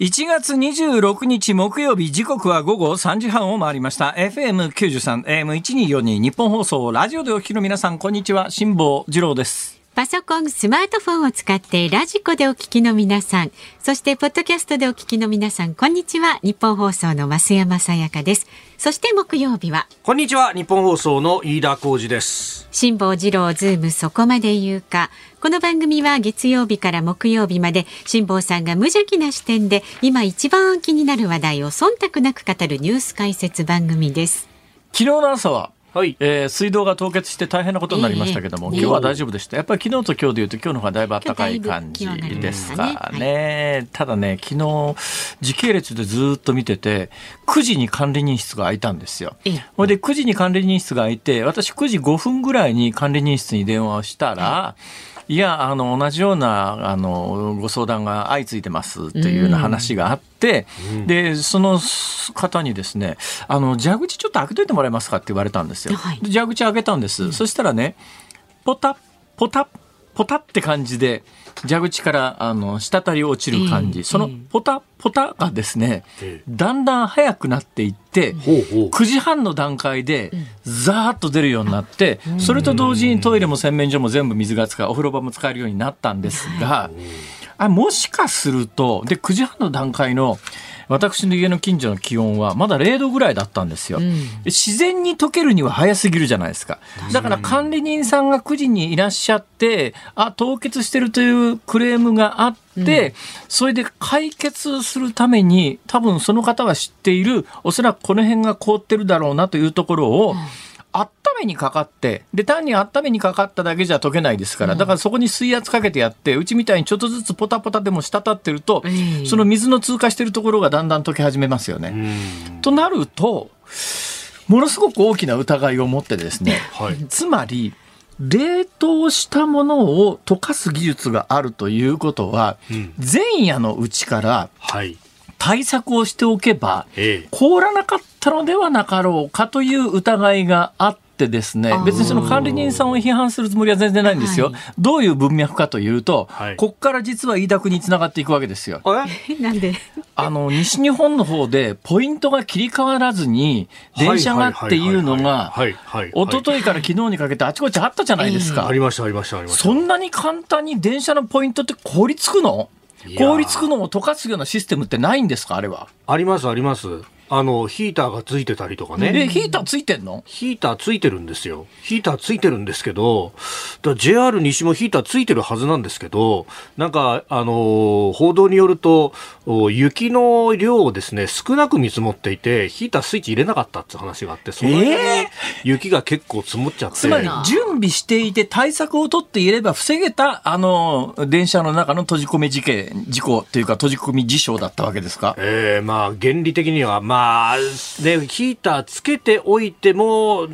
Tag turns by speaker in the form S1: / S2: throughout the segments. S1: 1月26日木曜日時刻は午後3時半を回りました FM93 AM1242 日本放送ラジオでお聞きの皆さんこんにちは辛坊治郎です
S2: パソコン、スマートフォンを使ってラジコでお聞きの皆さん、そしてポッドキャストでお聞きの皆さん、こんにちは。日本放送の増山さやかです。そして木曜日は。
S3: こんにちは。日本放送の飯田浩二です。
S2: 辛坊治郎ズームそこまで言うか。この番組は月曜日から木曜日まで辛坊さんが無邪気な視点で今一番気になる話題を忖度なく語るニュース解説番組です
S1: 昨日の朝ははいえー、水道が凍結して大変なことになりましたけども、えー、今日は大丈夫でした、やっぱり昨日と今日でいうと、今日の方がだいぶ暖かい感じですかね、ねはい、ただね、昨日時系列でずっと見てて、9時に管理人室が開いたんですよ、えー、ほいで9時に管理人室が開いて、私、9時5分ぐらいに管理人室に電話をしたら、えーいやあの同じようなあのご相談が相次いでますっていうような話があって、うん、でその方にですねあの蛇口ちょっと開けといてもらえますかって言われたんですよ。はい、蛇口開けたんです、うん、そしたらねポタポタポタって感じで蛇口からあの滴り落ちる感じ、うん、そのポタポタがですね、だんだん速くなっていって、う9時半の段階でザーッと出るようになって、それと同時にトイレも洗面所も全部水が使うお風呂場も使えるようになったんですが、あもしかするとで9時半の段階の私の家の近所の気温はまだ0度ぐらいだったんですよ、うん、自然に溶けるには早すぎるじゃないですかだから管理人さんが9時にいらっしゃってあ凍結してるというクレームがあってで、それで解決するために多分その方は知っているおそらくこの辺が凍ってるだろうなというところを、うん温めにかかって、で、単に温めにかかっただけじゃ溶けないですから、だからそこに水圧かけてやって、うちみたいにちょっとずつポタポタでも滴ってると、その水の通過してるところがだんだん溶け始めますよね。となると、ものすごく大きな疑いを持ってですね、はい、つまり、冷凍したものを溶かす技術があるということは、うん、前夜のうちから、対策をしておけば、凍らなかったったのではなかろうかという疑いがあって、ですね別にその管理人さんを批判するつもりは全然ないんですよ、はい、どういう文脈かというと、はい、ここから実は飯田区につながっていくわけですよ。なんであの西日本の方でポイントが切り替わらずに電車がっていうのが一昨日から昨日にかけてあちこちあったじゃないですか、あ
S3: りましたありましたありました
S1: そんなに簡単に電車のポイントって凍りつくの凍りつくのを溶かすようなシステムってないんですかあれは
S3: ありますありますあの、ヒーターがついてたりとかね。
S1: え、ヒーターついてんの
S3: ヒーターついてるんですよ。ヒーターついてるんですけど、JR 西もヒーターついてるはずなんですけど、なんか、あの、報道によると、雪の量をですね、少なく見積もっていて、ヒータースイッチ入れなかったって話があって、
S1: その
S3: 雪が結構積もっちゃって。つ
S1: まり、準備していて対策を取っていれば防げた、あの、電車の中の閉じ込め事件、事故というか閉じ込み事象だったわけですか
S3: ええー、まあ、原理的には、ままあ、ね、ヒーターつけておいても、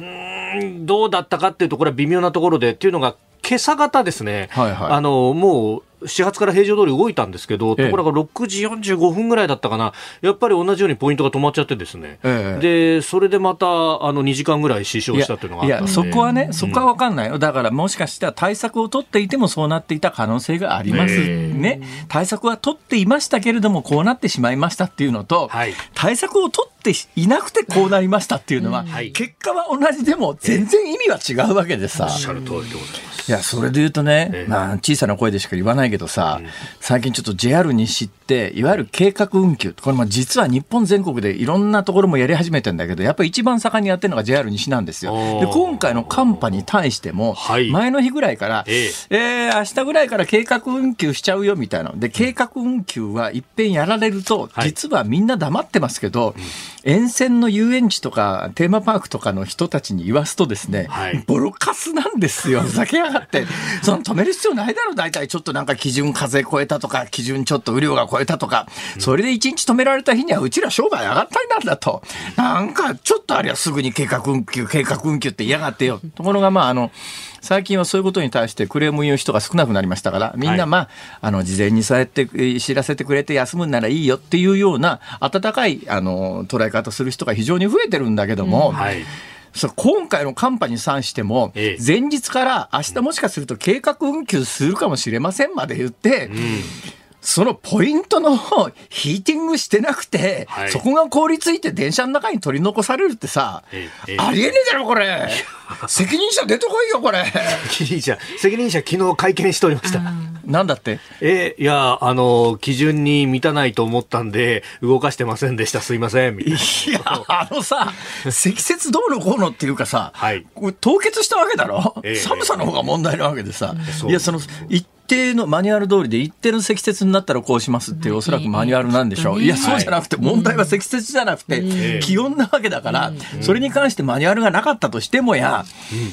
S3: どうだったかっていうところは微妙なところでっていうのが、今朝方ですね、はいはい、あのもう始発から平常通り動いたんですけど、ところが6時45分ぐらいだったかな、やっぱり同じようにポイントが止まっちゃってですね、ええ、でそれでまたあの2時間ぐらい死傷した
S1: と
S3: いうの
S1: がいやそこはね、そこは分かんないよ、だからもしかしたら対策を取っていてもそうなっていた可能性があります、ね、対策は取っていましたけれども、こうなってしまいましたっていうのと、はい、対策を取っていなくてこうなりましたっていうのは、結果は同じでも、全然意味は違うわけでさ。おっしゃる通りでございますいや、それで言うとね、えまあ、小さな声でしか言わないけどさ、え、最近ちょっと JR 西って、いわゆる計画運休、これも実は日本全国でいろんなところもやり始めてんだけど、やっぱり一番盛んにやってるのが JR 西なんですよ。で、今回の寒波に対しても、前の日ぐらいから、はい、えー、明日ぐらいから計画運休しちゃうよみたいな。で、計画運休はいっぺんやられると、実はみんな黙ってますけど、はい、沿線の遊園地とかテーマパークとかの人たちに言わすとですね、はい、ボロカスなんですよ、酒屋ってその止める必要ないだろ大体ちょっとなんか基準風超えたとか基準ちょっと雨量が超えたとかそれで1日止められた日にはうちら商売上がったりなんだとなんかちょっとあれはすぐに計画運休計画運休って嫌がってよところがまああの最近はそういうことに対してクレーム言う人が少なくなりましたからみんなまあはい、あの事前にそうやって知らせてくれて休むんならいいよっていうような温かいあの捉え方する人が非常に増えてるんだけども。うんはいそ今回の寒波に関しても、前日から明日もしかすると計画運休するかもしれませんまで言って、うんそのポイントのヒーティングしてなくて、はい、そこが凍りついて電車の中に取り残されるってさ、ええ、ありえねえだろこれ責任者出てこいよこれ
S3: 責任者責任者昨日会見しておりました、
S1: なんだって
S3: え、いや、あの、基準に満たないと思ったんで、動かしてませんでした、すいません、い
S1: や、あのさ、積雪どうのこうのっていうかさ、はい、凍結したわけだろ、ええ、寒さの方が問題なわけでさ、えいや、その、一定のマニュアル通りで一定の積雪になったらこうしますっておそらくマニュアルなんでしょう。いや、そうじゃなくて、問題は積雪じゃなくて、気温なわけだから、それに関してマニュアルがなかったとしてもや、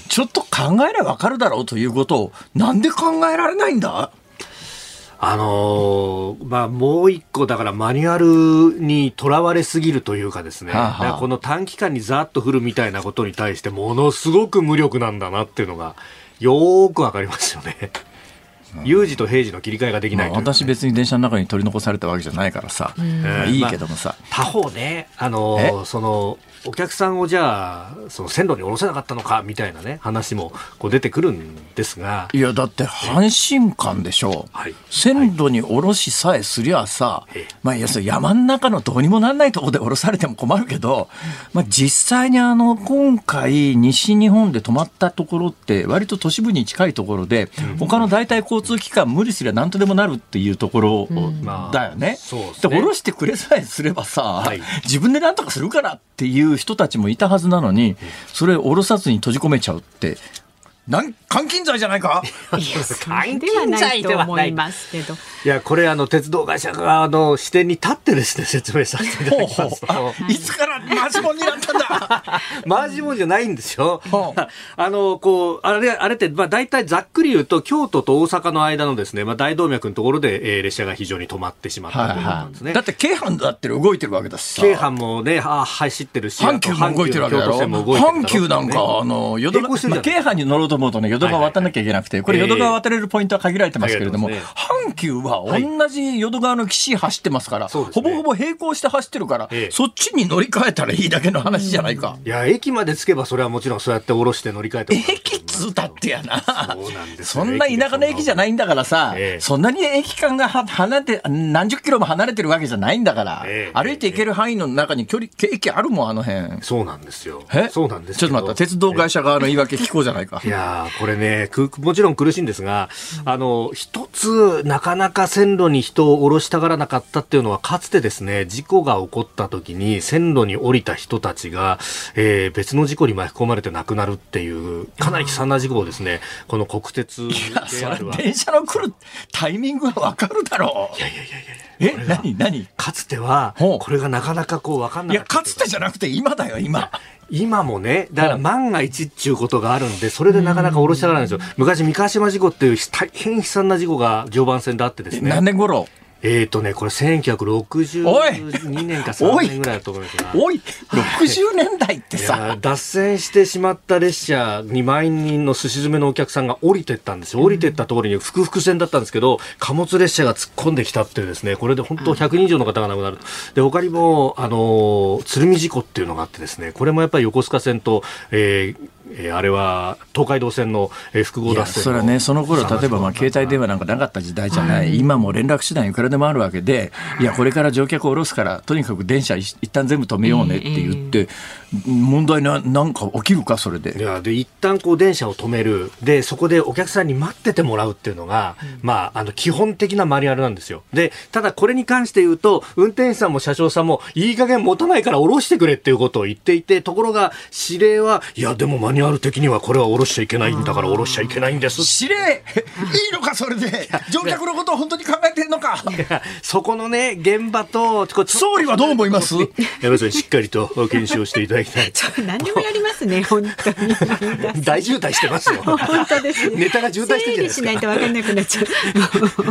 S1: ちょっと考えればわかるだろうということを、なんで考えられないんだ
S3: あのー、まあ、もう一個、だからマニュアルにとらわれすぎるというかですね、はあはあ、この短期間にざっと降るみたいなことに対して、ものすごく無力なんだなっていうのが、よーくわかりますよね。有事と平時の切り替えができない、ねまあ、
S1: 私別に電車の中に取り残されたわけじゃないからさ、いいけどもさ、ま
S3: あ、他方ねあのそのお客さんをじゃあその線路に降ろせなかったのかみたいなね話もこう出てくるんですがい
S1: やだって阪神間でしょ、う、はい、線路に降ろしさえすりゃさ、はい、まあいやそ山の中のどうにもなんないところで降ろされても困るけど、まあ、実際にあの今回西日本で止まったところって割と都市部に近いところで他の代替交通機関無理すりゃ何とでもなるっていうところだよね。うんまあ、ねで下ろしてくれさえすればさ、はい、自分で何とかするからっていういう人たちもいたはずなのに、それを下ろさずに閉じ込めちゃうって、なん
S2: 監禁罪じゃ
S1: ないかい
S2: や ではないと思いますけど
S3: いやこれあの鉄道会社側の視点に立ってですね説明させていただきます
S1: いつからマジモンになったんだ
S3: マジモンじゃないんですよあのこうあれあれってまあ大体ざっくり言うと京都と大阪の間のですねまあ大動脈のところで、えー、列車が非常に止まってしまったということなんですね、はいはい、だって京
S1: 阪だって動いて
S3: る
S1: わけだし
S3: 京阪もねあ走ってるし阪急も動いてる
S1: わけだろ阪急なんかあのまあ、京阪に乗ろうと思うとね、淀川渡らなきゃいけなくて、これ淀川渡れるポイントは限られてますけれども、阪急は同じ淀川の岸走ってますから、ほぼほぼ並行して走ってるから、そっちに乗り換えたらいいだけの話じゃないか。
S3: いや、駅まで着けばそれはもちろんそうやって降ろして乗り換え
S1: て駅通だってやな。そんな田舎の駅じゃないんだからさ、そんなに駅間が離れて、何十キロも離れてるわけじゃないんだから、歩いて行ける範囲の中に距離、駅あるもん、あの辺。
S3: そうなんですよ。えそうなんです
S1: ちょっと待った、鉄道会社側の言い訳聞こうじゃないか。
S3: いややこれねくもちろん苦しいんですが、あの一つなかなか線路に人を降ろしたがらなかったっていうのはかつてですね事故が起こった時に線路に降りた人たちが、えー、別の事故に巻き込まれて亡くなるっていうかなり悲惨な事故をですねこの国鉄
S1: JR は電車の来るタイミングはわかるだろういやいやいやいやえ、何、何
S3: かつては、これがなかなかこう分かんな
S1: い。いや、かつてじゃなくて今だよ、今。
S3: 今もね、だから万が一っていうことがあるんで、それでなかなか下ろしたがらないんですよ。昔、三ヶ島事故っていう大変悲惨な事故が常磐線であってですね。
S1: 何年頃
S3: えっ、ー、とね、これ1962年か3年ぐらいだと思いま
S1: すが。おい !60 年代ってさ。
S3: 脱線してしまった列車2万人のすし詰めのお客さんが降りてったんですよ。降りてったところに複々線だったんですけど、貨物列車が突っ込んできたっていうですね、これで本当100人以上の方が亡くなる。で、他にも、あの、鶴見事故っていうのがあってですね、これもやっぱり横須賀線と、えー、えー、あれは東海道線の、え複合脱
S1: 線それはねその頃例えばまあ携帯電話なんかなかった時代じゃない、はい、今も連絡手段いくらでもあるわけでいやこれから乗客を降ろすからとにかく電車い一旦全部止めようねって言って、問
S3: 題な、なんか起きるか、それで。いや、で、一旦こう電車を止める。で、そこでお客さんに待っててもらうっていうのが、うん、まあ、あの、基本的なマニュアルなんですよ。で、ただこれに関して言うと、運転手さんも車掌さんも、いい加減持たないから降ろしてくれっていうことを言っていて、ところが、指令は、いや、でもマニュアル的にはこれは降ろしちゃいけないんだから降ろしちゃいけないんです。
S1: 指令 いいのか、それで。乗客のことを本当に考えてんのか。
S3: そこのね、現場と、
S1: 総理はどう思いますい
S3: や、別しっかりと検証していただだきた
S2: い。ち
S3: ょ何
S2: でもやりますね、本当に。
S3: 大渋滞してますよ。本当です、ね、ネタが渋滞してるじ
S2: ゃ
S3: な
S2: いですか。し
S3: な
S2: いと分かんなくなっちゃう。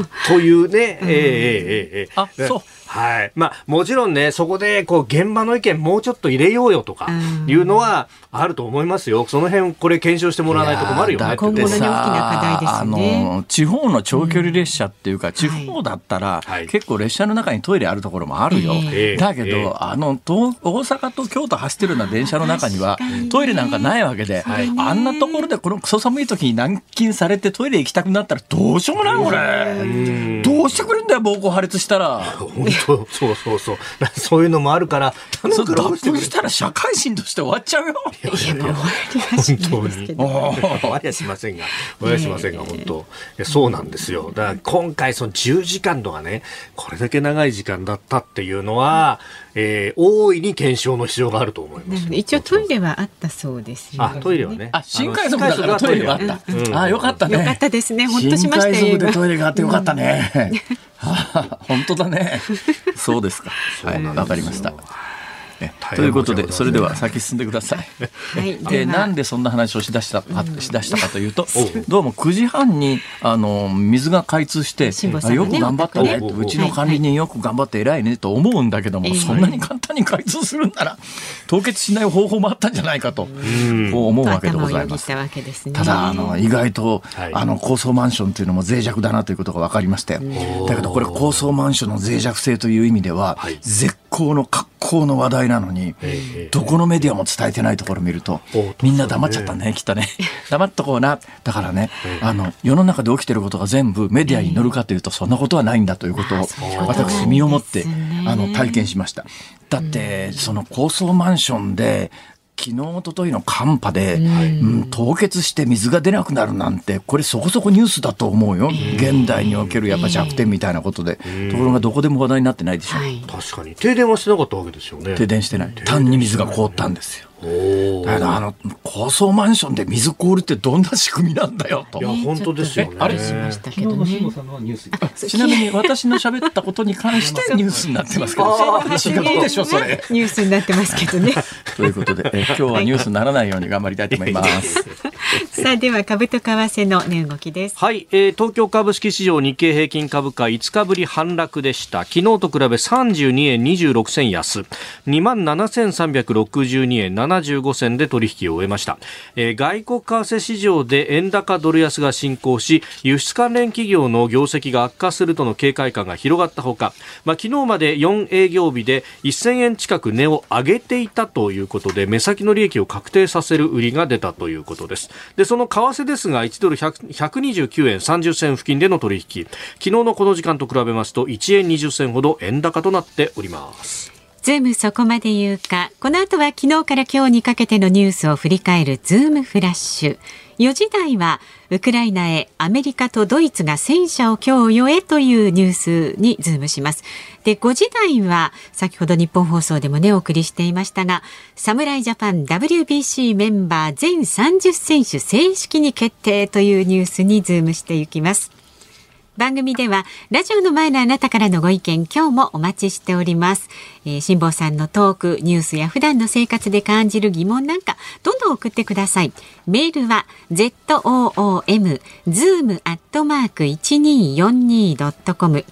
S2: という
S3: ね、
S1: えー、えー、えー、ええー、あ、そう。
S3: はい。まあ、もちろんね、そこで、こう、現場の意見もうちょっと入れようよとか、いうのはあると思いますよ。その辺、これ検証してもらわないと困るよね。今後の大きな課
S2: 題ですね。
S1: あの、地方の長距離列車っていうか、うん、地方だったら、はい、結構列車の中にトイレあるところもあるよ。だけど、えー、あの、大阪と京都走ってるような電車の中には、トイレなんかないわけで、あんなところで、このクソ寒い時に軟禁されてトイレ行きたくなったら、どうしようもない、これ。どうしてくれんだよ、暴行破裂したら。
S3: そうそうそうそう。そういうのもあるから、
S1: そだしたら社会人として終わっちゃうよ。
S2: いやいや、終わりは
S3: しない終わりはしませんが、終わりはしませんが、本当。そうなんですよ。だから今回その10時間とかね、これだけ長い時間だったっていうのは、うんえー、大いに検証の必要があると思います。
S2: 一応トイレはあったそうです、
S1: ね、あ、トイレはね。あ、新海賊だからトイレがあった。あ、
S2: よかったね。よかったですね。ほ
S1: っ
S2: としましたよ。
S1: でトイレがあってよかったね。本当だね。
S3: そうですか。はい、わかりました。ということで、それでは先進んでください。
S1: はい、えなんでそんな話をしだしたか、しだしたかというと、どうも9時半にあの水が開通して、よく頑張ったね、うちの管理人よく頑張って偉いねと思うんだけども、そんなに簡単に開通するんなら凍結しない方法もあったんじゃないかと、こう思うわけでございます。ただあの意外と、あの高層マンションというのも脆弱だなということが分かりましたよ。だけどこれ高層マンションの脆弱性という意味では、絶好の格好の話題なのに、どこのメディアも伝えてないところ見ると、みんな黙っちゃったね、きっとね。黙っとこうな。だからね、あの、世の中で起きてることが全部メディアに載るかというと、そんなことはないんだということを、私、身をもって、あの、体験しました。だって、その高層マンションで、昨日一昨日の寒波で、うん、凍結して水が出なくなるなんてこれそこそこニュースだと思うよ、現代におけるやっぱ弱点みたいなことで、ところがどこでも話題になってないでしょ、う。確
S3: かに停電はしてなかったわけですよね
S1: 停電してない単に水が凍ったんですよだけどあの高層マンションで水凍るってどんな仕組みなんだよと。
S3: いや本当ですよね。
S1: あれしましたけどね。ちなみに私の喋ったことに関してニュースになってますけど。ああ違うでしょそれ。
S2: ニュースになってますけどね。
S1: ということでえ今日はニュースならないように頑張りたいと思います。
S2: さあでは株と為替の値動きです。
S4: はい、えー、東京株式市場日経平均株価5日ぶり反落でした。昨日と比べ32円26銭安、2万7362円7 75銭で取引を終えました、えー、外国為替市場で円高ドル安が進行し輸出関連企業の業績が悪化するとの警戒感が広がったほか、まあ、昨日まで4営業日で1000円近く値を上げていたということで目先の利益を確定させる売りが出たということですでその為替ですが1ドル129円30銭付近での取引昨日のこの時間と比べますと1円20銭ほど円高となっております
S2: ズームそこまで言うか。この後は昨日から今日にかけてのニュースを振り返るズームフラッシュ。4時台はウクライナへアメリカとドイツが戦車を供与へというニュースにズームします。で、5時台は先ほど日本放送でもね、お送りしていましたが、侍ジャパン WBC メンバー全30選手正式に決定というニュースにズームしていきます。番組ではラジオの前のあなたからのご意見今日もお待ちしております、えー、辛坊さんのトークニュースや普段の生活で感じる疑問なんかどんどん送ってくださいメールは z o o m zoom アットマーク一二四二ドットコム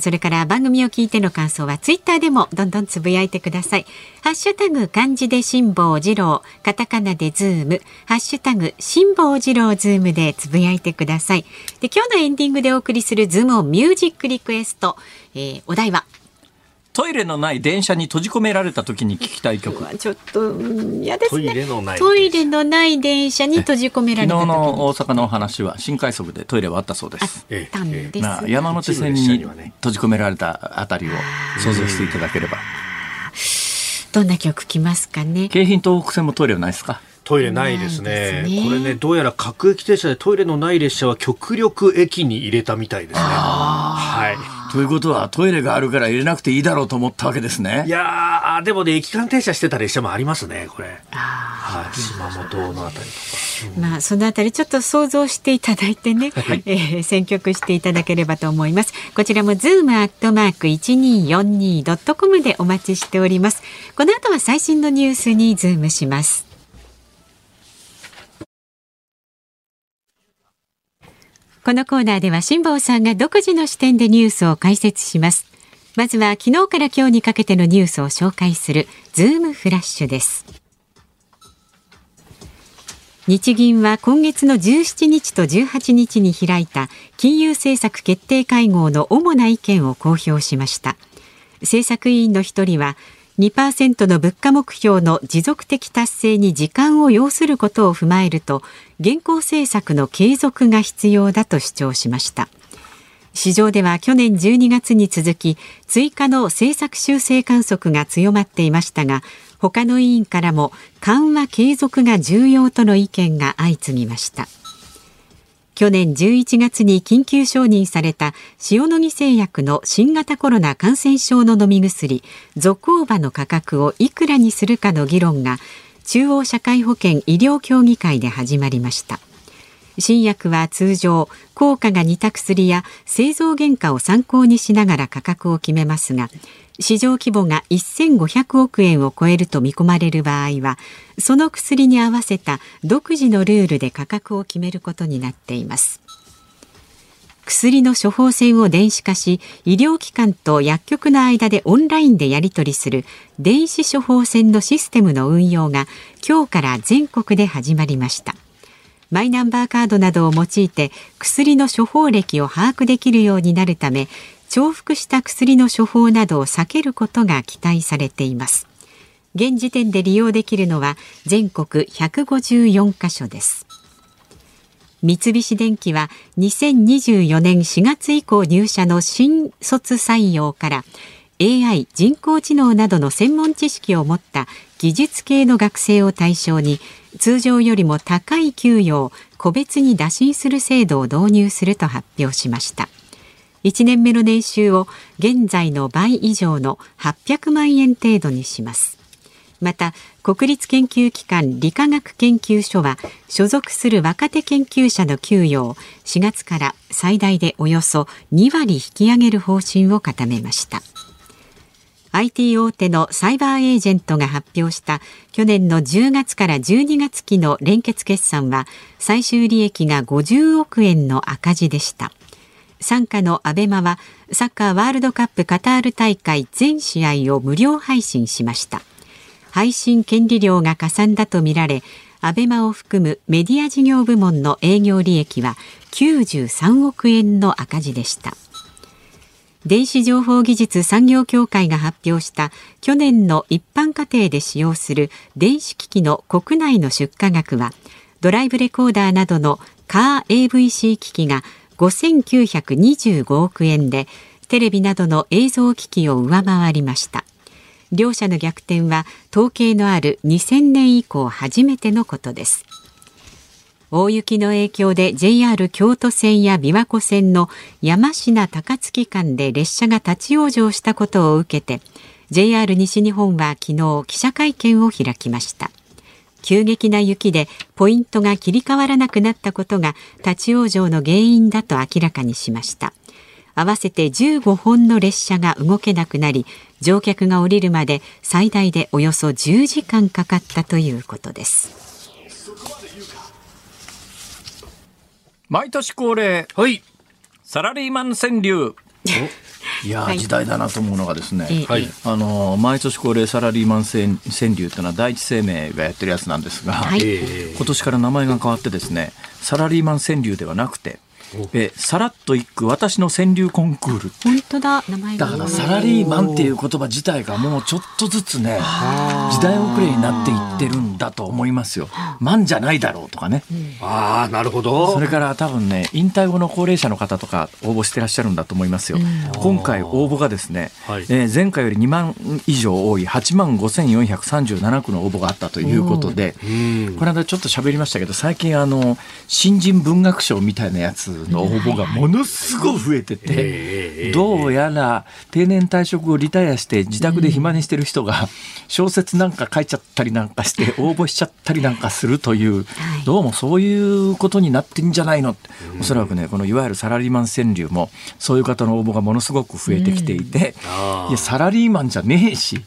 S2: それから番組を聞いての感想はツイッターでもどんどんつぶやいてくださいハッシュタグ漢字で辛坊治郎カタカナでズームハッシュタグ辛坊治郎ズームでつぶやいてくださいで今日のエンディングでお送りするするズームオンミュージックリクエスト、えー、お題は
S1: トイレのない電車に閉じ込められた
S2: 時
S1: に聞きたい曲。ちょっと
S2: 嫌ですね。トイレのない。トイレのない電車に閉じ込められた時
S4: 昨日の大阪のお話は新快速でトイレはあったそうです。あったんです、まあ、山手線に閉じ込められたあたりを想像していただければ。
S2: どんな曲きますかね。
S4: 京浜東北線もトイレはないですか。
S3: トイレないですね、ね、これねどうやら各駅停車でトイレのない列車は極力駅に入れたみたいですねは
S1: いということはトイレがあるから入れなくていいだろうと思ったわけですね
S3: いやでもね駅間停車してた列車もありますねこれはい、島
S2: 本のあたりとか、うん、まあそのあたりちょっと想像していただいてね、はい、えー、選曲していただければと思いますこちらもズームアットマーク 1242.com でお待ちしておりますこの後は最新のニュースにズームしますこのコーナーでは辛坊さんが独自の視点でニュースを解説します。まずは昨日から今日にかけてのニュースを紹介するズームフラッシュです。日銀は今月の17日と18日に開いた金融政策決定会合の主な意見を公表しました。政策委員の一人は2%の物価目標の持続的達成に時間を要することを踏まえると現行政策の継続が必要だと主張しました市場では去年12月に続き追加の政策修正観測が強まっていましたが他の委員からも緩和継続が重要との意見が相次ぎました去年11月に緊急承認された塩野義製薬の新型コロナ感染症の飲み薬ゾコーバの価格をいくらにするかの議論が中央社会保険医療協議会で始まりました新薬は通常効果が似た薬や製造原価を参考にしながら価格を決めますが市場規模が1500億円を超えると見込まれる場合はその薬に合わせた独自のルールで価格を決めることになっています薬の処方箋を電子化し医療機関と薬局の間でオンラインでやり取りする電子処方箋のシステムの運用が今日から全国で始まりましたマイナンバーカードなどを用いて薬の処方歴を把握できるようになるため重複した薬の処方などを避けることが期待されています現時点で利用できるのは全国154カ所です三菱電機は2024年4月以降入社の新卒採用から AI 人工知能などの専門知識を持った技術系の学生を対象に通常よりも高い給与を個別に打診する制度を導入すると発表しました。1年目の年収を現在の倍以上の800万円程度にします。また国立研究機関理化学研究所は所属する若手研究者の給与を4月から最大でおよそ2割引き上げる方針を固めました IT 大手のサイバーエージェントが発表した去年の10月から12月期の連結決算は最終利益が50億円の赤字でした傘下のアベマはサッカーワールドカップカタール大会全試合を無料配信しました配信権利料が加算だとみられアベマを含むメディア事業部門の営業利益は93億円の赤字でした電子情報技術産業協会が発表した去年の一般家庭で使用する電子機器の国内の出荷額はドライブレコーダーなどのカー AVC 機器が5925億円でテレビなどの映像機器を上回りました両者の逆転は統計のある2000年以降初めてのことです大雪の影響で JR 京都線や琵琶湖線の山科高槻間で列車が立ち往生したことを受けて JR 西日本は昨日記者会見を開きました急激な雪でポイントが切り替わらなくなったことが立ち往生の原因だと明らかにしました合わせて15本の列車が動けなくなり乗客が降りるまで最大でおよそ10時間かかったということです
S1: 毎年恒例、はい、サラリーマン川柳いや、時代だなと思うのがですね、はい、あの毎年恒例サラリーマン川柳っていうのは第一生命がやってるやつなんですが、はい、今年から名前が変わってですねサラリーマン川柳ではなくてえさらっと一句私の川柳コンクール
S2: 本当だ名
S1: 前だからサラリーマンっていう言葉自体がもうちょっとずつね時代遅れになっていってるんだと思いますよマンじゃないだろうとかね、うん、
S3: ああなるほど
S1: それから多分ね引退後の高齢者の方とか応募してらっしゃるんだと思いますよ、うん、今回応募がですね、はい、えー、前回より2万以上多い8万5437句の応募があったということで、うん、この間ちょっと喋りましたけど最近あの新人文学賞みたいなやつの応募がものすごく増えてて、どうやら定年退職後リタイアして自宅で暇にしてる人が小説なんか書いちゃったりなんかして応募しちゃったりなんかするという、どうもそういうことになってんじゃないのっておそらくねこのいわゆるサラリーマン川柳もそういう方の応募がものすごく増えてきていて、いやサラリーマンじゃねえし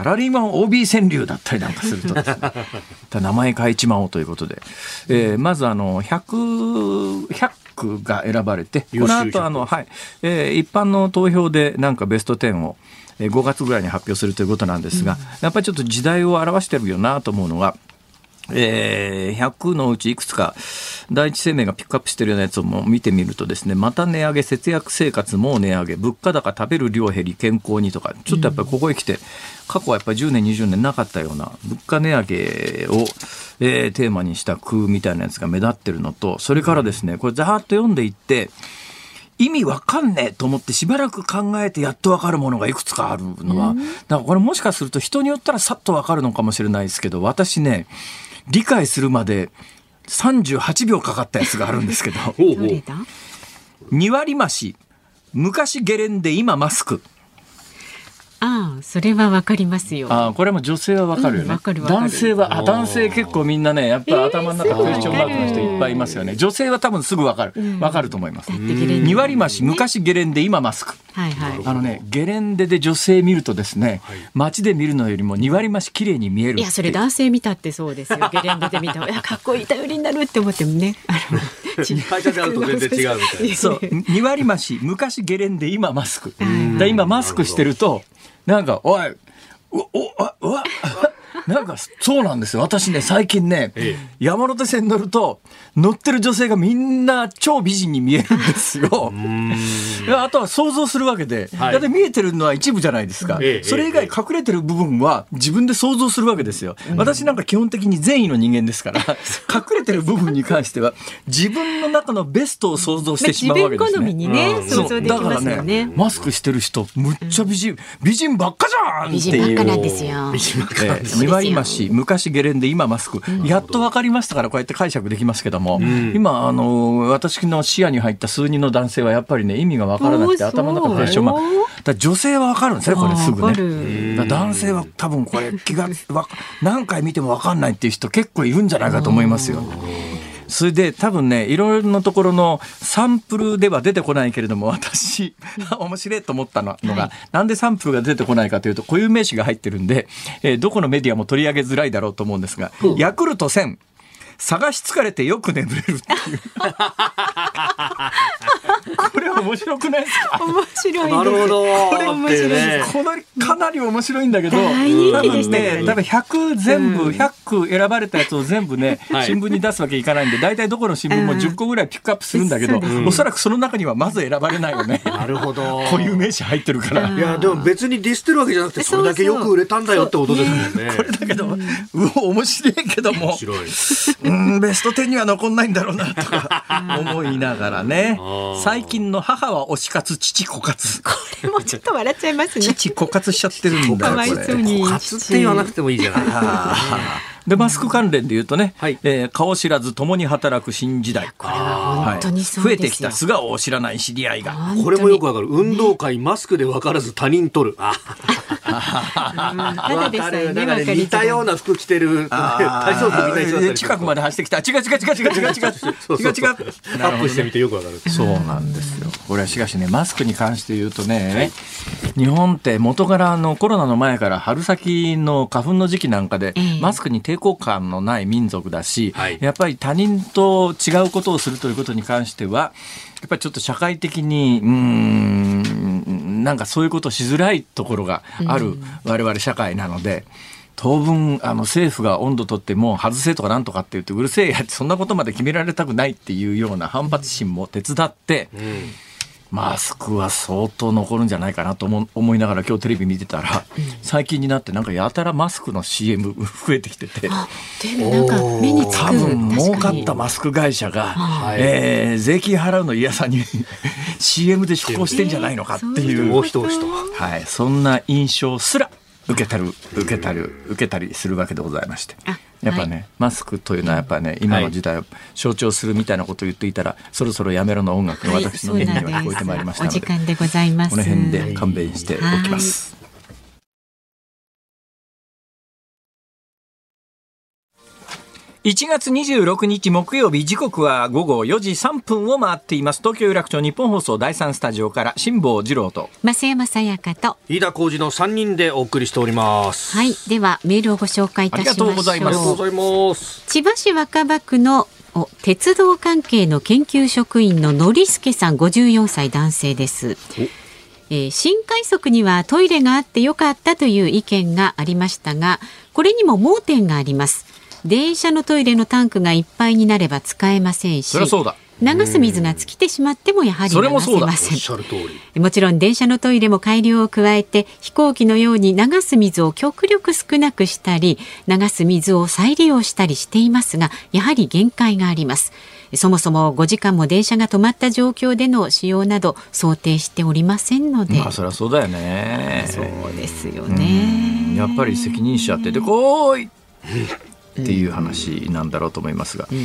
S1: サラリーマン OB 川柳だったりなんかすると、ね、名前変えちまおうということで、えー、まずあの100、1が選ばれて、この後あの、はい、えー、一般の投票でなんかベスト10を5月ぐらいに発表するということなんですが、やっぱりちょっと時代を表してるよなと思うのが、えー、100のうちいくつか第一生命がピックアップしてるようなやつを見てみるとですねまた値上げ節約生活も値上げ物価高食べる量減り健康にとかちょっとやっぱりここへ来て、過去はやっぱり10年20年なかったような物価値上げを、えー、テーマにした空みたいなやつが目立ってるのとそれからですねこれざーっと読んでいって意味わかんねえと思ってしばらく考えてやっとわかるものがいくつかあるのは、だからこれもしかすると人によったらさっとわかるのかもしれないですけど私ね理解するまで38秒かかったやつがあるんですけど2割増し昔ゲレンデ今マスク。
S2: ああそれはわかりますよ
S1: ああ、これも女性はわかるよね、うん、男性はあ男性結構みんなねやっぱ頭の中クエスチョンマークの人いっぱいいますよね、女性は多分すぐわかるわ、かると思います2割増し昔ゲレンデ今マスクはいはい、あのねゲレンデで女性見るとですね、街で見るのよりも2割増し綺麗に見え
S2: る
S1: い
S2: やそれ男性見たってそうですよゲレンデで見たいやかっこいい頼りになるって思ってもね
S3: 会社であると全然違うみた
S1: いなそう2割増し昔ゲレンデ今マスクだ今マスクしてるとなんか、おい、お、お、なんかそうなんですよ私ね最近ね、ええ、山手線乗ると乗ってる女性がみんな超美人に見えるんですよあとは想像するわけで、はい、だって見えてるのは一部じゃないですか、え、それ以外隠れてる部分は自分で想像するわけですよ、私なんか基本的に善意の人間ですから 隠れてる部分に関しては自分の中のベストを想像してしまうわけですね、まあ、自分好
S2: みにね、うん、想像できますよね、ね、
S1: マスクしてる人むっちゃ美人美人ばっかじゃんっていう美人ばっかなんですよ、え割増し、昔ゲレンデ、今マスク、やっと分かりましたから、こうやって解釈できますけども、うん、今、あの、私の視野に入った数人の男性はやっぱりね、意味が分からなくて、頭の中で一緒、まだ女性は分かるんですね、これ、すぐね。男性は多分これ、気が、何回見ても分かんないっていう人、結構いるんじゃないかと思いますよ。それで多分ねいろいろなところのサンプルでは出てこないけれども私面白いと思ったのが、なんでサンプルが出てこないかというと固有名詞が入ってるんで、えー、どこのメディアも取り上げづらいだろうと思うんですが、うん、ヤクルト1000探し疲れてよく眠れるっていう 面白くないですか面
S2: 白
S1: いなるほどこ
S2: れ面
S1: 白いこのかなり面白いんだけど多
S2: 分ね
S1: 多分100全部100句選ばれたやつを全部ね、新聞に出すわけいかないんで大体どこの新聞も10個ぐらいピックアップするんだけど、おそらくその中にはまず選ばれないよね
S3: なるほど固
S1: 有名詞入ってるから
S3: いやでも別にディスってるわけじゃなくてそれだけよく売れたんだよってことですもんね
S1: これだけど、うお面白いけどもうんベスト10には残んないんだろうなとか 思いながらね最近の母は推し活、父枯渇。
S2: これもちょっと笑っちゃいますね。
S1: 父枯渇しちゃってるんだよ。かわいそうに。枯
S3: 渇って言わなくてもいいじゃない。
S1: でマスク関連で言うとね、はい、えー、顔知らず共に働く新時代
S2: これは本当に増
S1: えてきた素顔を知らない知り合いが
S3: これもよくわかる運動会マスクで分からず他人取る
S2: た
S3: だでね、似たような服着てる体操服
S1: みたいな近くまで走ってきた違う違う違う違う違う違う違う違うアッ
S3: プしてみてよくわかる
S1: そうなんですよこれはしかしねマスクに関して言うとね、はい、日本って元からのコロナの前から春先の花粉の時期なんかで、えー、マスクに抵抗感のない民族だし、はい、やっぱり他人と違うことをするということに関しては、やっぱりちょっと社会的に、うん、なんかそういうことしづらいところがある、我々社会なので、当分あの政府が温度とってもう外せとかなんとかって言ってうるせえやそんなことまで決められたくないっていうような反発心も手伝って、うんマスクは相当残るんじゃないかなと思思いながら今日テレビ見てたら、最近になってなんかやたらマスクの CM 増えてきててなんか
S2: 目に
S1: 多分儲かったマスク会社が、えー、税金払うの嫌さに CM で出向してんじゃないのかっていう,、はい、そんな印象すら受けたる受けたる受けたりするわけでございまして。やっぱね、はい、マスクというのはやっぱね今の時代を象徴するみたいなことを言っていたら、はい、そろそろやめろの音楽が私の耳には聞こえてまいりましたのではいで、お
S2: 時間でござい
S1: ますこの辺で勘弁しておきます。
S4: 1月26日木曜日時刻は午後4時3分を回っています東京有楽町日本放送第3スタジオから辛坊治郎と
S2: 増山さやかと
S3: 飯田浩二の3人でお送りしております
S2: はいではメールをご紹介いたしましありがとうございます千葉市若葉区の鉄道関係の研究職員ののりすけさん54歳男性ですえー、新快速にはトイレがあってよかったという意見がありましたがこれにも盲点があります電車のトイレのタンクがいっぱいになれば使えませんし流す水が尽きてしまってもやはり流せませんもちろん電車のトイレも改良を加えて飛行機のように流す水を極力少なくしたり流す水を再利用したりしていますがやはり限界がありますそもそも5時間も電車が止まった状況での使用など想定しておりませんので、ま
S1: あ、そりゃそうだよね
S2: そうですよね
S1: やっぱり責任者ってでこいっていう話なんだろうと思いますが、うんうん、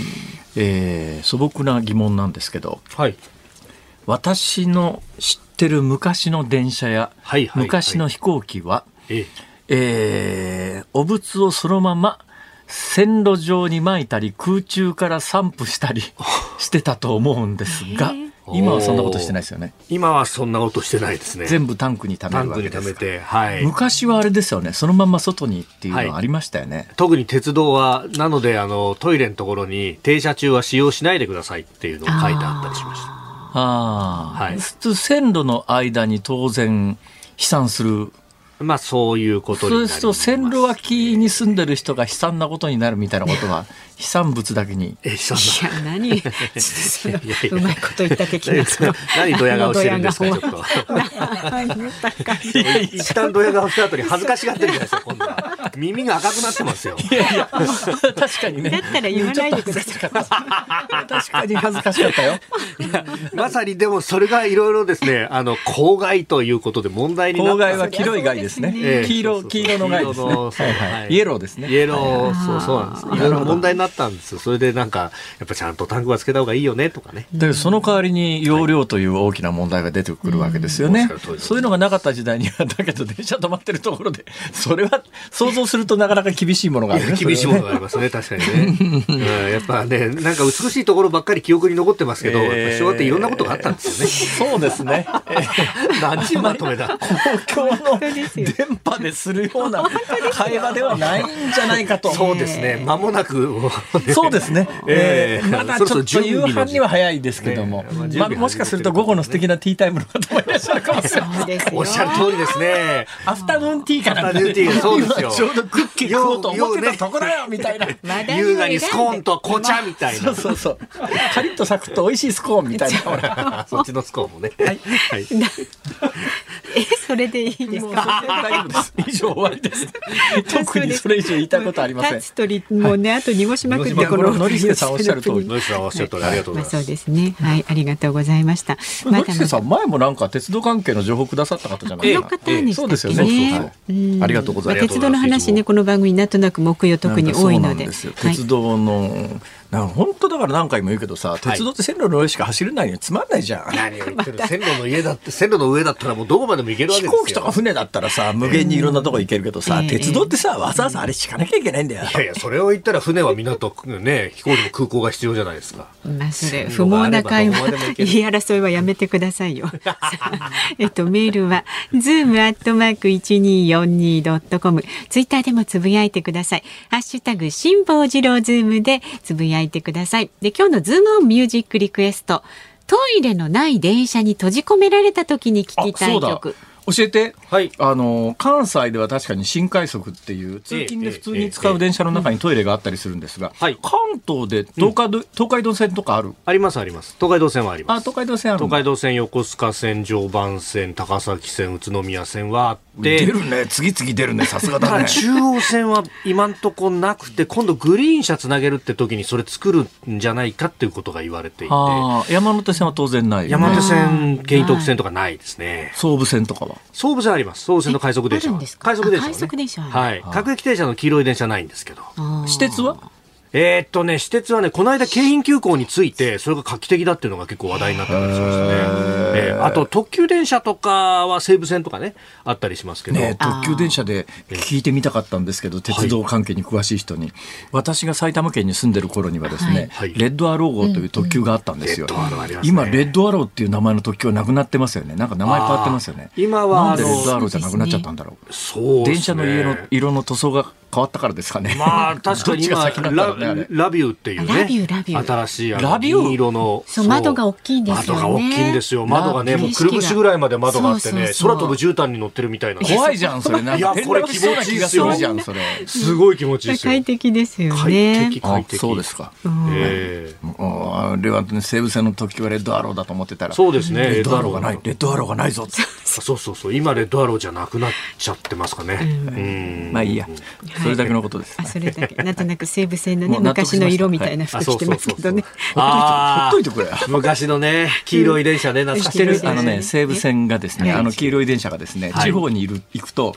S1: えー、素朴な疑問なんですけど、はい、私の知ってる昔の電車や、はいはい、昔の飛行機は、ええー、お仏をそのまま線路上にまいたり空中から散布したりしてたと思うんですが。
S3: 今はそんなことしてないですよね
S1: 今
S3: は
S1: そんなこ
S3: とし
S1: てないですね全部タンク
S3: に溜めるわけで
S1: すはい、昔はあれですよねそのまま外にっていうのはありましたよね、はい、
S3: 特に鉄道はなのであのトイレのところに停車中は使用しないでくださいっていうのを書いてあったりしましたあ
S1: あ、はい、線路の間に当然飛散する
S3: まあそういうことになります、
S1: ね、
S3: そう
S1: すると線路脇に住んでる人が悲惨なことになるみたいなことは飛散物だけに。い
S2: や何 うまいこと言った
S3: 的な。何ドヤ顔してるんですか ちょっと。い一旦ドヤ顔した後に恥ずかしがってるじゃないですか今度は。耳が赤くなってますよ。いやいや確
S1: かにね。
S2: だったら言わないでください。確か
S1: に恥ずかしかったよ。
S3: まさにでもそれがいろいろですねあの公害ということで問題になっ
S1: 公害は黄色い害ですね。黄色黄色の害ですね。イ
S3: エ
S1: ローですね。
S3: イエローそうそうなんです。いろいろ問題ななったんですよそれでなんかやっぱちゃんとタンクはつけた方がいいよねとかね
S1: だけどその代わりに容量という大きな問題が出てくるわけですよね、はいうそういうのがなかった時代にはだけど電車止まってるところで それは想像するとなかなか厳しいものがある、
S3: ね、厳しいものがありますね確かにね、うん、やっぱねなんか美しいところばっかり記憶に残ってますけど、えー、昭和っていろんなことがあったんです
S1: よね、そうですね、え
S3: ー、何まとめだ
S1: 公共の電波でするような会話ではないんじゃないかと
S3: そうですね間もなく
S1: そうですね、えー、まだちょっと夕飯には早いですけども、まあ、もしかすると午後の素敵なティータイムの方もいらっしゃるかもしれない
S3: おっしゃる通りですね
S1: アフタヌーンティーかなんか、ね、そうですよちょうどクッキー食おうと思ってたとこだよみたいな
S3: 優雅にスコーンと紅茶みたいな、
S1: そうそうそうカリッとサクッと美味しいスコーンみたいな そっちの
S2: スコーンもねはいえ
S3: それでいいですか大丈夫です以上終わりです特にそれ
S1: 以上言いたいこ
S2: とありません立つ鳥もねあと濁ししまく
S3: ってこのノリスさんおっしゃる通
S1: り、ノリスさんおっしゃる通り、ありがとうございます。そう
S2: で
S3: すね。はい、ありがとうございました。ノリさん前もなんか鉄道関係の情報くださった方じゃないですか。この方にそうですよね。ありがとうございます。鉄道の話ねこの番組なんとなく木曜特に多い
S1: の
S3: で、鉄道
S1: の本当だから何回も言うけどさ鉄道って線路の上しか走れな
S3: いの
S1: つまんないじゃ
S3: ん、何を言ってる線路の家だって線路の上だったらもうどこまでも行けるわけで
S1: すよ飛行機とか船だったらさ無限にいろんなとこ行けるけどさ、鉄道ってさわざわざあれ敷かなきゃいけないんだよ、い
S3: やいやそれを言ったら船は港ね飛行機も空港が必要じゃないですか、
S2: まあ、それ不毛な会話言い争いはやめてくださいよ えっとメールはズームアットマーク一二四二ドットコムツイッターでもつぶやいてくださいハッシュタグ辛坊治郎ズームでつぶやいいてください。で、今日のズームオンミュージックリクエスト。トイレのない電車に閉じ込められた時に聴きたい曲。
S1: 教えて、はい、あの関西では確かに新快速っていう通勤で普通に使う電車の中にトイレがあったりするんですが、はい、関東で東海,、東海道線とかある
S3: ありますあります東海道線はあります
S1: あ東海道線
S3: 東海道線横須賀線常磐線高崎線宇都宮線はあって
S1: 出るね次々出るねさすがだね
S3: 中央線は今んとこなくて今度グリーン車つなげるって時にそれ作るんじゃないかっていうことが言われていて
S1: 山手線は当然ない、ね、
S3: 山手線県浜線とかないですね
S1: 総武線とかは
S3: 総武線あります総武線の快速電車快速電車、ね、快速
S1: 電
S3: 車はい各駅停車の黄色い電車ないんですけど
S1: 私鉄は
S3: えー、っとね、私鉄はね、この間、京浜急行について、それが画期的だっていうのが結構話題になったりしましたね。えー、あと、特急電車とかは西武線とかね、あったりしますけど。ね、
S1: 特急電車で聞いてみたかったんですけど、鉄道関係に詳しい人に、はい、私が埼玉県に住んでる頃にはですね、はい、レッドアロー号という特急があったんですよ。今、レッドアローっていう名前の特急はなくなってますよね。なんか名前変わってますよね。
S3: 今は。
S1: なんでレッドアローじゃなくなっちゃったんだろう。そう、ね、電車の家の色の塗装が変わったからですかね。
S3: まあ確かに今ララビューっていうね、新しい
S1: ラビュ
S3: 色の
S2: そう窓が大きいんですよ、ね、窓
S3: が大きいんですよ。窓がねもうくるぶしぐらいまで窓があってね空飛ぶ絨毯に乗ってるみたいな。
S1: 怖いじゃんそれ。
S3: いやこれ気持ちいいですよ。すごい気持ちいいで
S2: すよ。快適ですよね。
S3: 快
S1: 適そうですか。ええー。あれはね西武線の時はレッドアローだと思ってたら。
S3: そうですね。
S1: レッドアローがない。レッドアローがないぞ。
S3: そうそうそう今レッドアローじゃなくなっちゃってますかね。
S1: うん。まあいいや。それだけのことです。あ
S2: それだけ。なんとなく西武線のね、昔の色みたいな服着てますけどね。
S1: あほっといてくれ。
S3: 昔のね、黄色
S1: い電車ね、懐
S3: かし
S1: い。あのね、西武線
S3: が
S1: ですね、あの黄色い電車がですね、地方にいる行くと、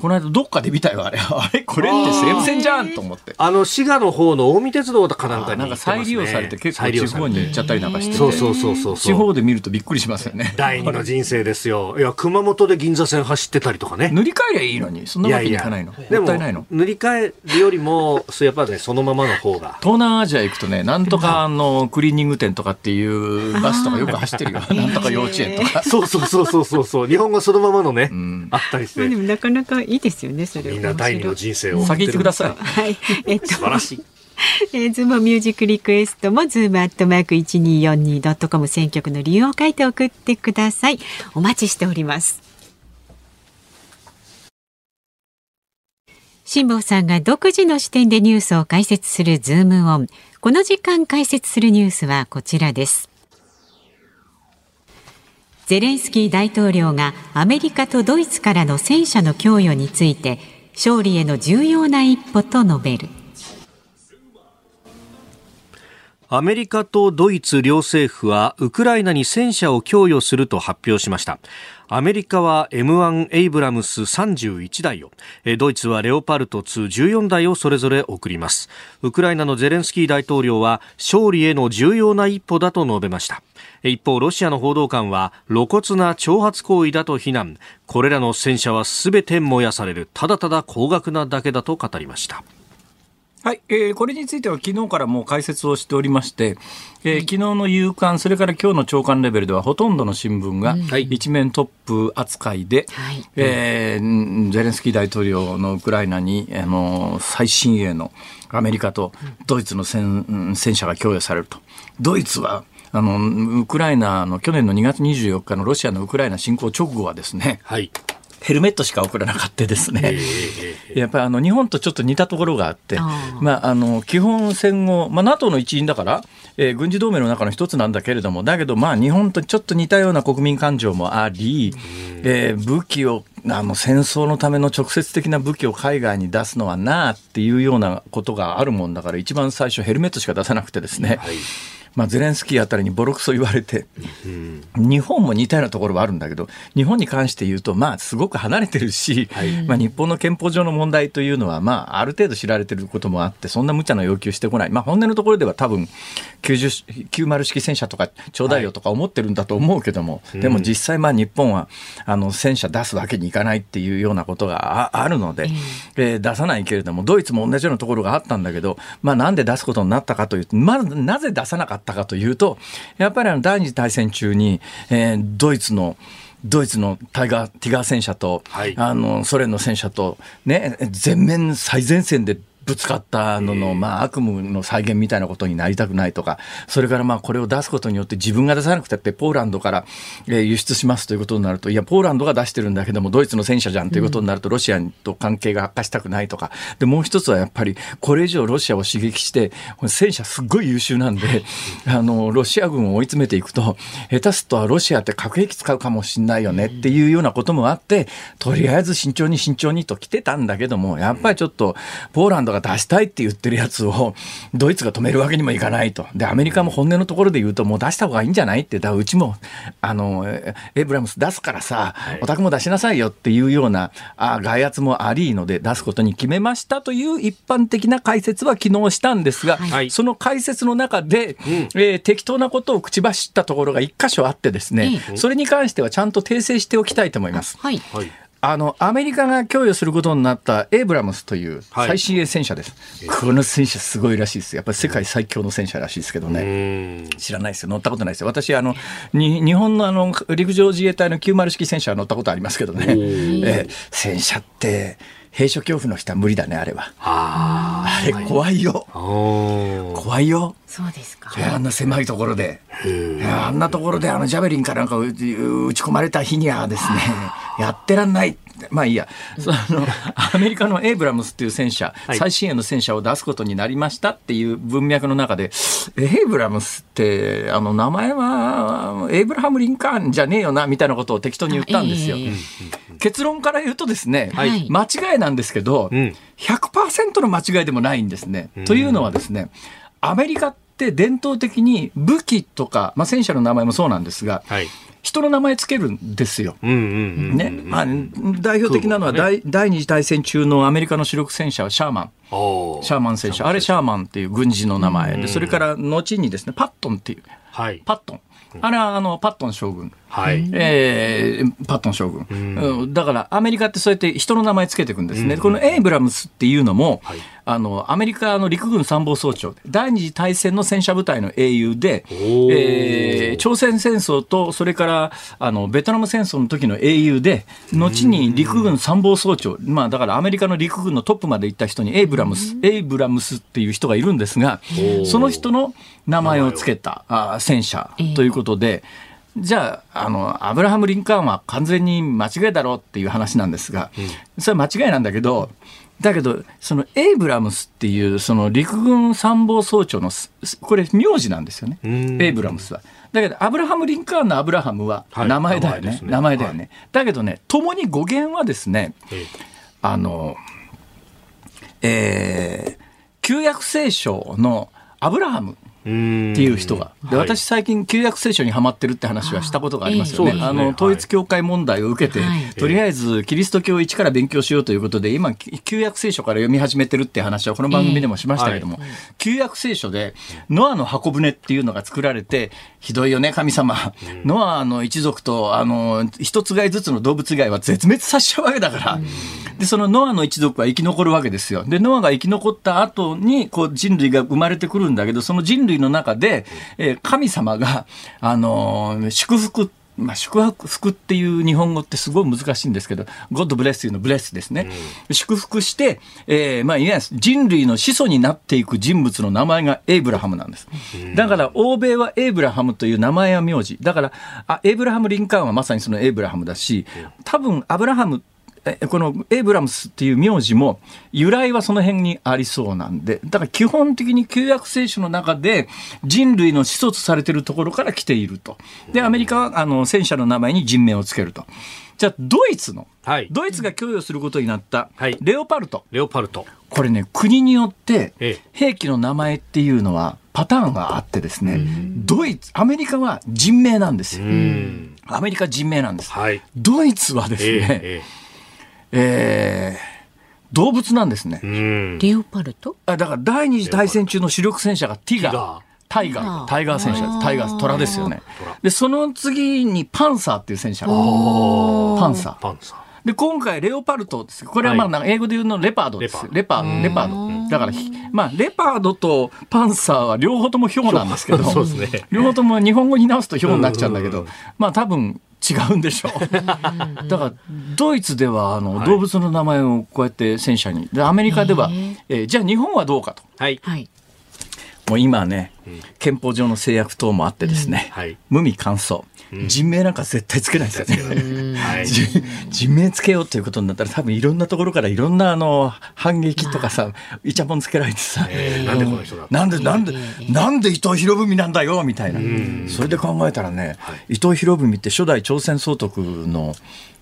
S1: この間どっかで見たよあれ あれこれって西武線じゃんと思って
S3: あの滋賀の方の近江鉄道かなんかに、ね、なんか
S1: 再利用されて結構地方に行っちゃったりなんかしてそ
S3: うそうそうそう
S1: 地方で見るとびっくりしますよね
S3: 第二の人生ですよいや熊本で銀座線走ってたりとかね
S1: 塗り替えりゃいいのにそんなわけにいかないので
S3: も塗り替えるよりもやっぱねそのままの方が
S1: 東南アジア行くとねなんとかあのクリーニング店とかっていうバスとかよく走ってるよ なんとか幼稚園とかそう
S3: そうそうそうそうそう日本語そのままのね、うん、あったりして
S2: なかなかいいですよねそれ
S3: みんな第二の人生を
S1: 先行ってください、
S2: はい、
S3: えっと、素晴らしい
S2: えー、ズームミュージックリクエストもズームアットマーク一二四二ドットコム選曲の理由を書いて送ってください。お待ちしております。辛坊さんが独自の視点でニュースを解説するズームオン。この時間解説するニュースはこちらです。ゼレンスキー大統領がアメリカとドイツからの戦車の供与について勝利への重要な一歩と述べる
S1: アメリカとドイツ両政府はウクライナに戦車を供与すると発表しましたアメリカは M1 エイブラムス31台を、ドイツはレオパルト214台をそれぞれ送ります。ウクライナのゼレンスキー大統領は勝利への重要な一歩だと述べました。一方、ロシアの報道官は露骨な挑発行為だと非難。これらの戦車は全て燃やされる。ただただ高額なだけだと語りました。はい、えー、これについては昨日からもう解説をしておりまして、えー、昨日の夕刊、それから今日の朝刊レベルではほとんどの新聞が一面トップ扱いで、えー、ゼレンスキー大統領のウクライナにあの最新鋭のアメリカとドイツの戦戦車が供与されると。ドイツはあのウクライナの去年の2月24日のロシアのウクライナ侵攻直後はですね、
S3: はい、
S1: ヘルメットしか送らなかったですね、やっぱりあの日本とちょっと似たところがあって、あまあ、あの基本戦後、まあ、NATO の一員だから、えー、軍事同盟の中の一つなんだけれども、だけどまあ日本とちょっと似たような国民感情もあり、えー、武器をあの戦争のための直接的な武器を海外に出すのはなあっていうようなことがあるもんだから、一番最初、ヘルメットしか出さなくてですね。はいまあ、ゼレンスキーあたりにボロクソ言われて、日本も似たようなところはあるんだけど、日本に関して言うと、まあ、すごく離れてるし、はい、まあ、日本の憲法上の問題というのは、まあ、ある程度知られてることもあって、そんな無茶な要求してこない。まあ、本音のところでは多分、90, 式戦車とかちょうだいよとか思ってるんだと思うけども、はい、でも実際、まあ、日本は、あの、戦車出すわけにいかないっていうようなことがあるので、えー、出さないけれども、ドイツも同じようなところがあったんだけど、まあ、なんで出すことになったかというと、まず、なぜ出さなかったったかというと、やっぱりあの第二次大戦中に、えー、ドイツのドイツのタイガーティガー戦車と、はい、あのソ連の戦車と、ね、全面最前線でぶつかったのの、まあ、悪夢の再現みたいなことになりたくないとか、それからまあこれを出すことによって自分が出さなくたってポーランドから輸出しますということになると、いや、ポーランドが出してるんだけども、ドイツの戦車じゃんということになると、ロシアと関係が悪化したくないとか、で、もう一つはやっぱり、これ以上ロシアを刺激して、戦車すっごい優秀なんで、あの、ロシア軍を追い詰めていくと、下手すとはロシアって核兵器使うかもしんないよねっていうようなこともあって、とりあえず慎重に慎重にと来てたんだけども、やっぱりちょっと、ポーランドがが出したいって言ってるやつをドイツが止めるわけにもいかないとでアメリカも本音のところで言うともう出した方がいいんじゃないってだうちもあのエブラムス出すからさ、オタお宅も出しなさいよっていうようなあ外圧もありので出すことに決めましたという一般的な解説は昨日したんですが、はい、その解説の中で、うん、えー、適当なことを口走ったところが1箇所あってですね、うん、それに関してはちゃんと訂正しておきたいと思います。
S2: はい、はい
S1: あのアメリカが供与することになったエイブラムスという最新鋭戦車です、はい、この戦車すごいらしいですやっぱり世界最強の戦車らしいですけどね知らないですよ乗ったことないですよ私あの日本のあの陸上自衛隊の90式戦車は乗ったことありますけどね、えー、戦車って閉所恐怖の人は無理だねあれはあれ怖いよ怖いよそ
S2: うですか、
S1: あんな狭いところで、あんなところであのジャベリンかなんか打ち込まれた日にはですね やってらんないまあいいや、そのアメリカのエイブラムスっていう戦車、最新鋭の戦車を出すことになりましたっていう文脈の中で、エイブラムスって、あの名前はエイブラハム・リンカーンじゃねえよなみたいなことを適当に言ったんですよ。えー、結論から言うとですね、はい、間違いなんですけど、100%の間違いでもないんですね。というのはですね、アメリカって伝統的に武器とか、まあ、戦車の名前もそうなんですが、はい、人の名前つけるんですよ。ね、代表的なのは第、ね、第二次大戦中のアメリカの主力戦車はシャーマン。
S3: シ
S1: ャーマン戦車。あれシャーマンっていう軍事の名前で、それから後にですね、パットンっていう。
S3: はい、
S1: パットン。あれはあのパットン将軍、はいえー、パットン将軍、うん、だからアメリカってそうやって人の名前つけていくんですね、うん、このエイブラムスっていうのも、はいあのアメリカの陸軍参謀総長第二次大戦の戦車部隊の英雄で、えー、朝鮮戦争とそれからあのベトナム戦争の時の英雄で後に陸軍参謀総長、まあ、だからアメリカの陸軍のトップまで行った人にエイブラムスエイブラムスっていう人がいるんですがその人の名前を付けたあ戦車ということで。じゃああのアブラハム・リンカーンは完全に間違いだろうっていう話なんですが、それは間違いなんだけどだけど、そのエイブラムスっていう、その陸軍参謀総長の、これ、名字なんですよね、エイブラムスは。だけど、アブラハム・リンカーンのアブラハムは名前だよね、はい、名前、ね,、だよね、はい、だけどね、共に語源はですね、あの、えー、旧約聖書のアブラハムっていう人が。で、私最近旧約聖書にはまってるって話はしたことがありますよね。あえー、あの、統一教会問題を受けて、はい、とりあえずキリスト教を一から勉強しようということで、今、旧約聖書から読み始めてるって話はこの番組でもしましたけども、えーはい、旧約聖書で、ノアの箱舟っていうのが作られて、ひどいよね、神様。ノアの一族と、あの、一つ貝ずつの動物以外は絶滅させちゃうわけだから。で、そのノアの一族は生き残るわけですよ。で、ノアが生き残った後に、こう、人類が生まれてくるんだけど、その人類類の中で、えー、神様が、あのー、祝福って、まあ、宿福っていう日本語ってすごい難しいんですけど、ゴッドブレス e のブレスですね。うん、祝福して、えー、まあ、いわ人類の始祖になっていく人物の名前がエイブラハムなんです。だから、欧米はエイブラハムという名前や名字。だから、あ、エイブラハム・リンカーンはまさにそのエイブラハムだし、多分、アブラハムってこのエイブラムスっていう名字も由来はその辺にありそうなんで、だから基本的に旧約聖書の中で人類の始祖とされてるところから来ていると。で、アメリカはあの戦車の名前に人名をつけると。じゃあドイツの、はい、ドイツが供与することになったレオパルト。はい、レ
S3: オパルト。
S1: これね、国によって兵器の名前っていうのはパターンがあってですね、ドイツ、アメリカは人名なんですよ。アメリカ人名なんです。はい、ドイツはですね、えーえーえー、動物なんですね。
S2: レオパルト
S1: あだから第二次大戦中の主力戦車がティガー。タイガー、タイガー戦車です。タイガー、虎ですよね。で、その次にパンサーっていう戦車。パンサー。パンサー。で、今回、レオパルトです。これはまあ、英語で言うのレパードです。レパード、レパード。だから、まあ、レパードとパンサーは両方ともヒョウなんですけど、
S3: ね、
S1: 両方とも日本語に直すとヒョウになっちゃうんだけど、まあ、多分、違うんでしょだからドイツではあの、動物の名前をこうやって戦車にアメリカでは、えー、えー、じゃあ日本はどうかと、
S3: はい、
S1: もう今ね、憲法上の制約等もあってですね、うんはい、無味乾燥、うん、人名なんか絶対つけないですよね。はい、人名つけようということになったら多分いろんなところからいろんなあの反撃とかさ、イチャもンつけられてさ、
S3: なんでこの人だなんで
S1: なんで、なんで伊藤博文なんだよみたいな、それで考えたらね、はい、伊藤博文って初代朝鮮総督の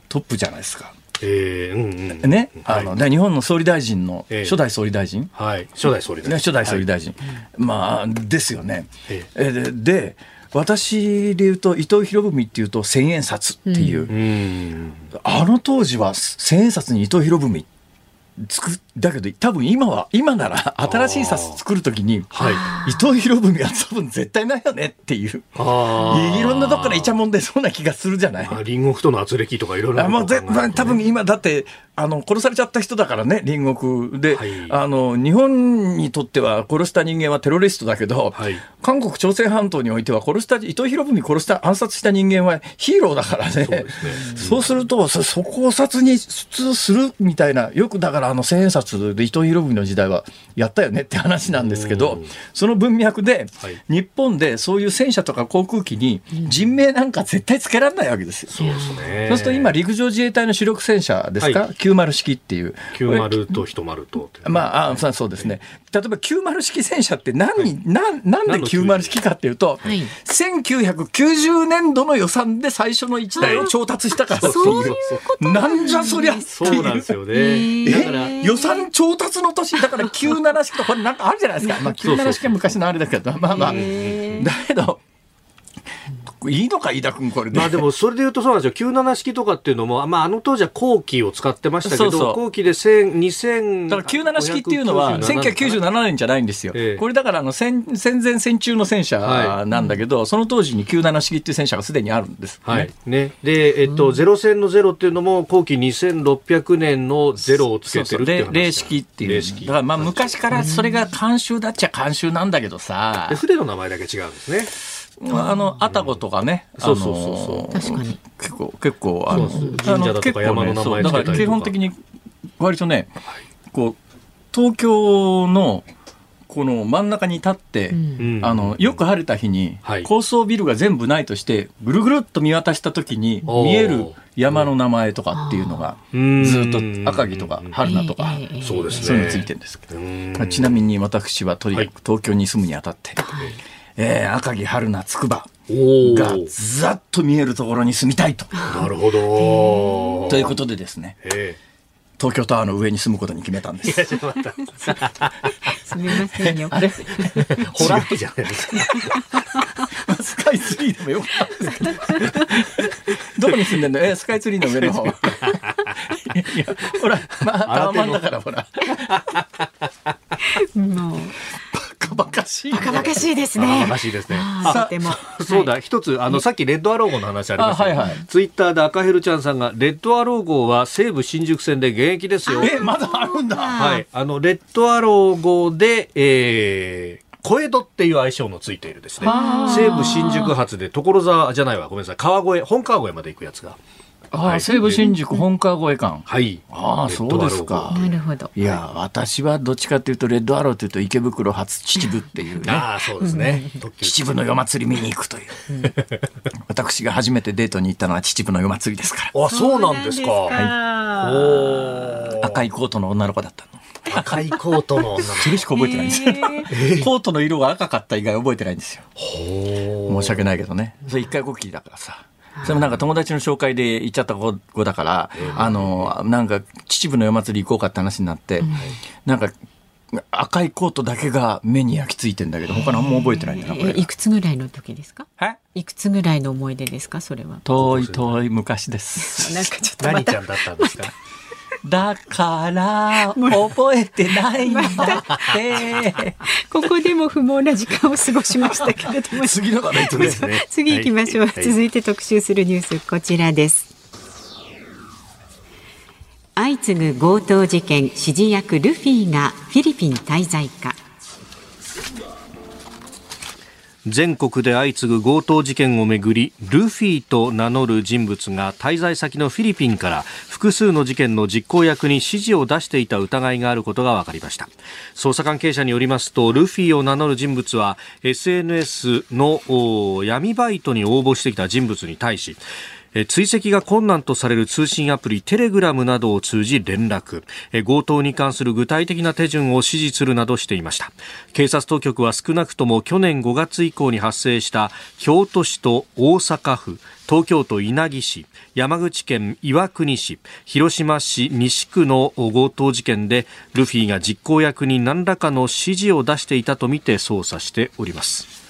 S1: トップじゃないですか。えーうんうん、ね、あの、ね、日本の総理大臣の初代総理大臣、
S3: えー、はい、初代総理大臣、ね、
S1: 初代総理大臣、はい、まあですよね。えー、で私で言うと伊藤博文っていうと千円札っていう、うん、あの当時は千円札に伊藤博文つくだけど多分今は今なら新しい冊作るときに、はい、伊藤博文が多分絶対ないよねっていうあいろんなとこからいちゃもん出そうな気がするじゃない。あ
S3: 隣国との圧力とかいろいろ、ね、
S1: あもうぜ多分今だってあの殺されちゃった人だからね、隣国で、はい、あの日本にとっては殺した人間はテロリストだけど、はい、韓国朝鮮半島においては殺した伊藤博文殺した暗殺した人間はヒーローだからね、そう、ねうん、うするとそ、こを殺に普通するみたいな、よくだからあの千円札で伊藤博文の時代はやったよねって話なんですけど、その文脈で、はい、日本でそういう戦車とか航空機に人命なんか絶対つけられないわけですよ。そうで
S3: すね、そうする
S1: と今陸上自衛隊の主力戦車ですか、90式っていう。
S3: 90と10
S1: と、まああ、そうですね。例えば90式戦車って何、はい、ななんで90式かっていうと、はい、1990年度の予算で最初の1台を調達したからって
S2: いう。
S1: なんじゃそりゃって
S2: いう。
S3: そうなんですよね。
S1: だ予算調達の年、だから97式とこれなんかあるじゃないですか。まあ97式は昔のあれだけど、まあまあ。だけど、いいのか、飯田君、これ
S3: で。まあでも、それで言うとそうなんですよ。97式とかっていうのも、まあ、あの当時は後期を使ってましたけど、そうそう
S1: 後期で2000、だから97式っていうのは、1997年じゃないんですよ。ええ、これだから、あの、戦前戦中の戦車なんだけど、はい、その当時に97式っていう戦車がすでにあるんです、は
S3: い。ね。で、えっと、ゼロ戦のゼロっていうのも、後期2600年のゼロを
S1: つけ
S3: て
S1: るっていう霊式っていう。だから、まあ、昔からそれが慣習だっちゃ慣習なんだけどさ。
S3: 船の名前だけ違うんですね。
S1: まあ、あの、愛宕とかね。
S2: そうそうそうそ
S1: う。確かに。結構、結構、あの、
S3: 神社とか山の名
S1: 前
S3: だか
S1: ら基本的に、割とね、こう、東京の、この真ん中に立って、うん、あのよく晴れた日に、高層ビルが全部ないとしてぐるぐるっと見渡した時に見える山の名前とかっていうのが、ずっと赤城とか春菜とか、そういうのついてるんですけど、ちなみに私はとにかく東京に住むにあたって、はいえー、赤城春菜つくばがざっと見えるところに住みたいと。
S3: なるほど
S1: ということでですね。東京タワーの上に住むことに決めたんで
S3: す。す
S2: みませ
S3: ん
S2: よ。
S1: あれ、
S3: ホラ
S1: ーじゃない スカイツリーでもよかったですけど。どこに住んでんの？え、スカイツリーの上の方。ほら、
S3: まあ、タワマンだからほら。
S1: も
S2: かかしい、ね。バカバカしいですね。バカ
S3: バカしいですね。さても。そうだ、
S2: 一
S3: つ、あの、さっきレッドアロー号の話ありました、ねはいはい、ツイッターで赤ヘルちゃんさんが、レッドアロー号は西武新宿線で現役ですよ。
S1: え、まだあるんだ。は
S3: い。あの、レッドアロー号で、えー、小江戸っていう愛称のついているですね。西武新宿発で所沢じゃないわ、ごめんなさい。川越、本川越まで行くやつが。
S1: あ
S3: あ、
S1: 西武新宿本川越え館。
S3: はい。
S1: ああ、そうですか。
S2: なるほど。
S1: いや、私はどっちかというと、レッドアローというと池袋初秩父っていうね。
S3: ああ、そうですね。
S1: 秩父の夜祭り見に行くという。私が初めてデートに行ったのは秩父の夜祭りですか
S3: ら。あ、そうなんですか。はい。
S1: お赤いコートの女の子だったの。
S3: 赤いコートの女
S1: れしく覚えてないんですよ、コートの色が赤かった以外覚えてないんですよ
S3: 申
S1: し訳ないけどねそれ一回こきだからさそれもなんか友達の紹介で行っちゃった子だから、あの、なんか秩父の夜祭り行こうかって話になって、なんか赤いコートだけが目に焼き付いてんだけど他何も覚えてないんだなこ
S2: れ
S1: い
S2: くつぐらいの時ですか
S1: い
S2: くつぐらいの思い出ですかそれは
S1: 遠い遠い昔です なんか
S3: ちょっ
S1: と何ちゃんだったんですか だから覚えてないんだって
S2: ここでも不毛な時間を過ごしましたけれども
S3: 次の話題とですね
S2: 次
S3: 行き
S2: ましょう、はい、続いて特集するニュースこちらです、相次ぐ強盗事件指示役ルフィがフィリピン滞在か
S3: 全国で相次ぐ強盗事件をめぐりルフィと名乗る人物が滞在先のフィリピンから複数の事件の実行役に指示を出していた疑いがあることが分かりました捜査関係者によりますとルフィを名乗る人物は SNS の闇バイトに応募してきた人物に対し追跡が困難とされる通信アプリテレグラムなどを通じ連絡、強盗に関する具体的な手順を指示するなどしていました警察当局は少なくとも去年5月以降に発生した京都市と大阪府東京都稲城市山口県岩国市広島市西区の強盗事件でルフィが実行役に何らかの指示を出していたとみて捜査しております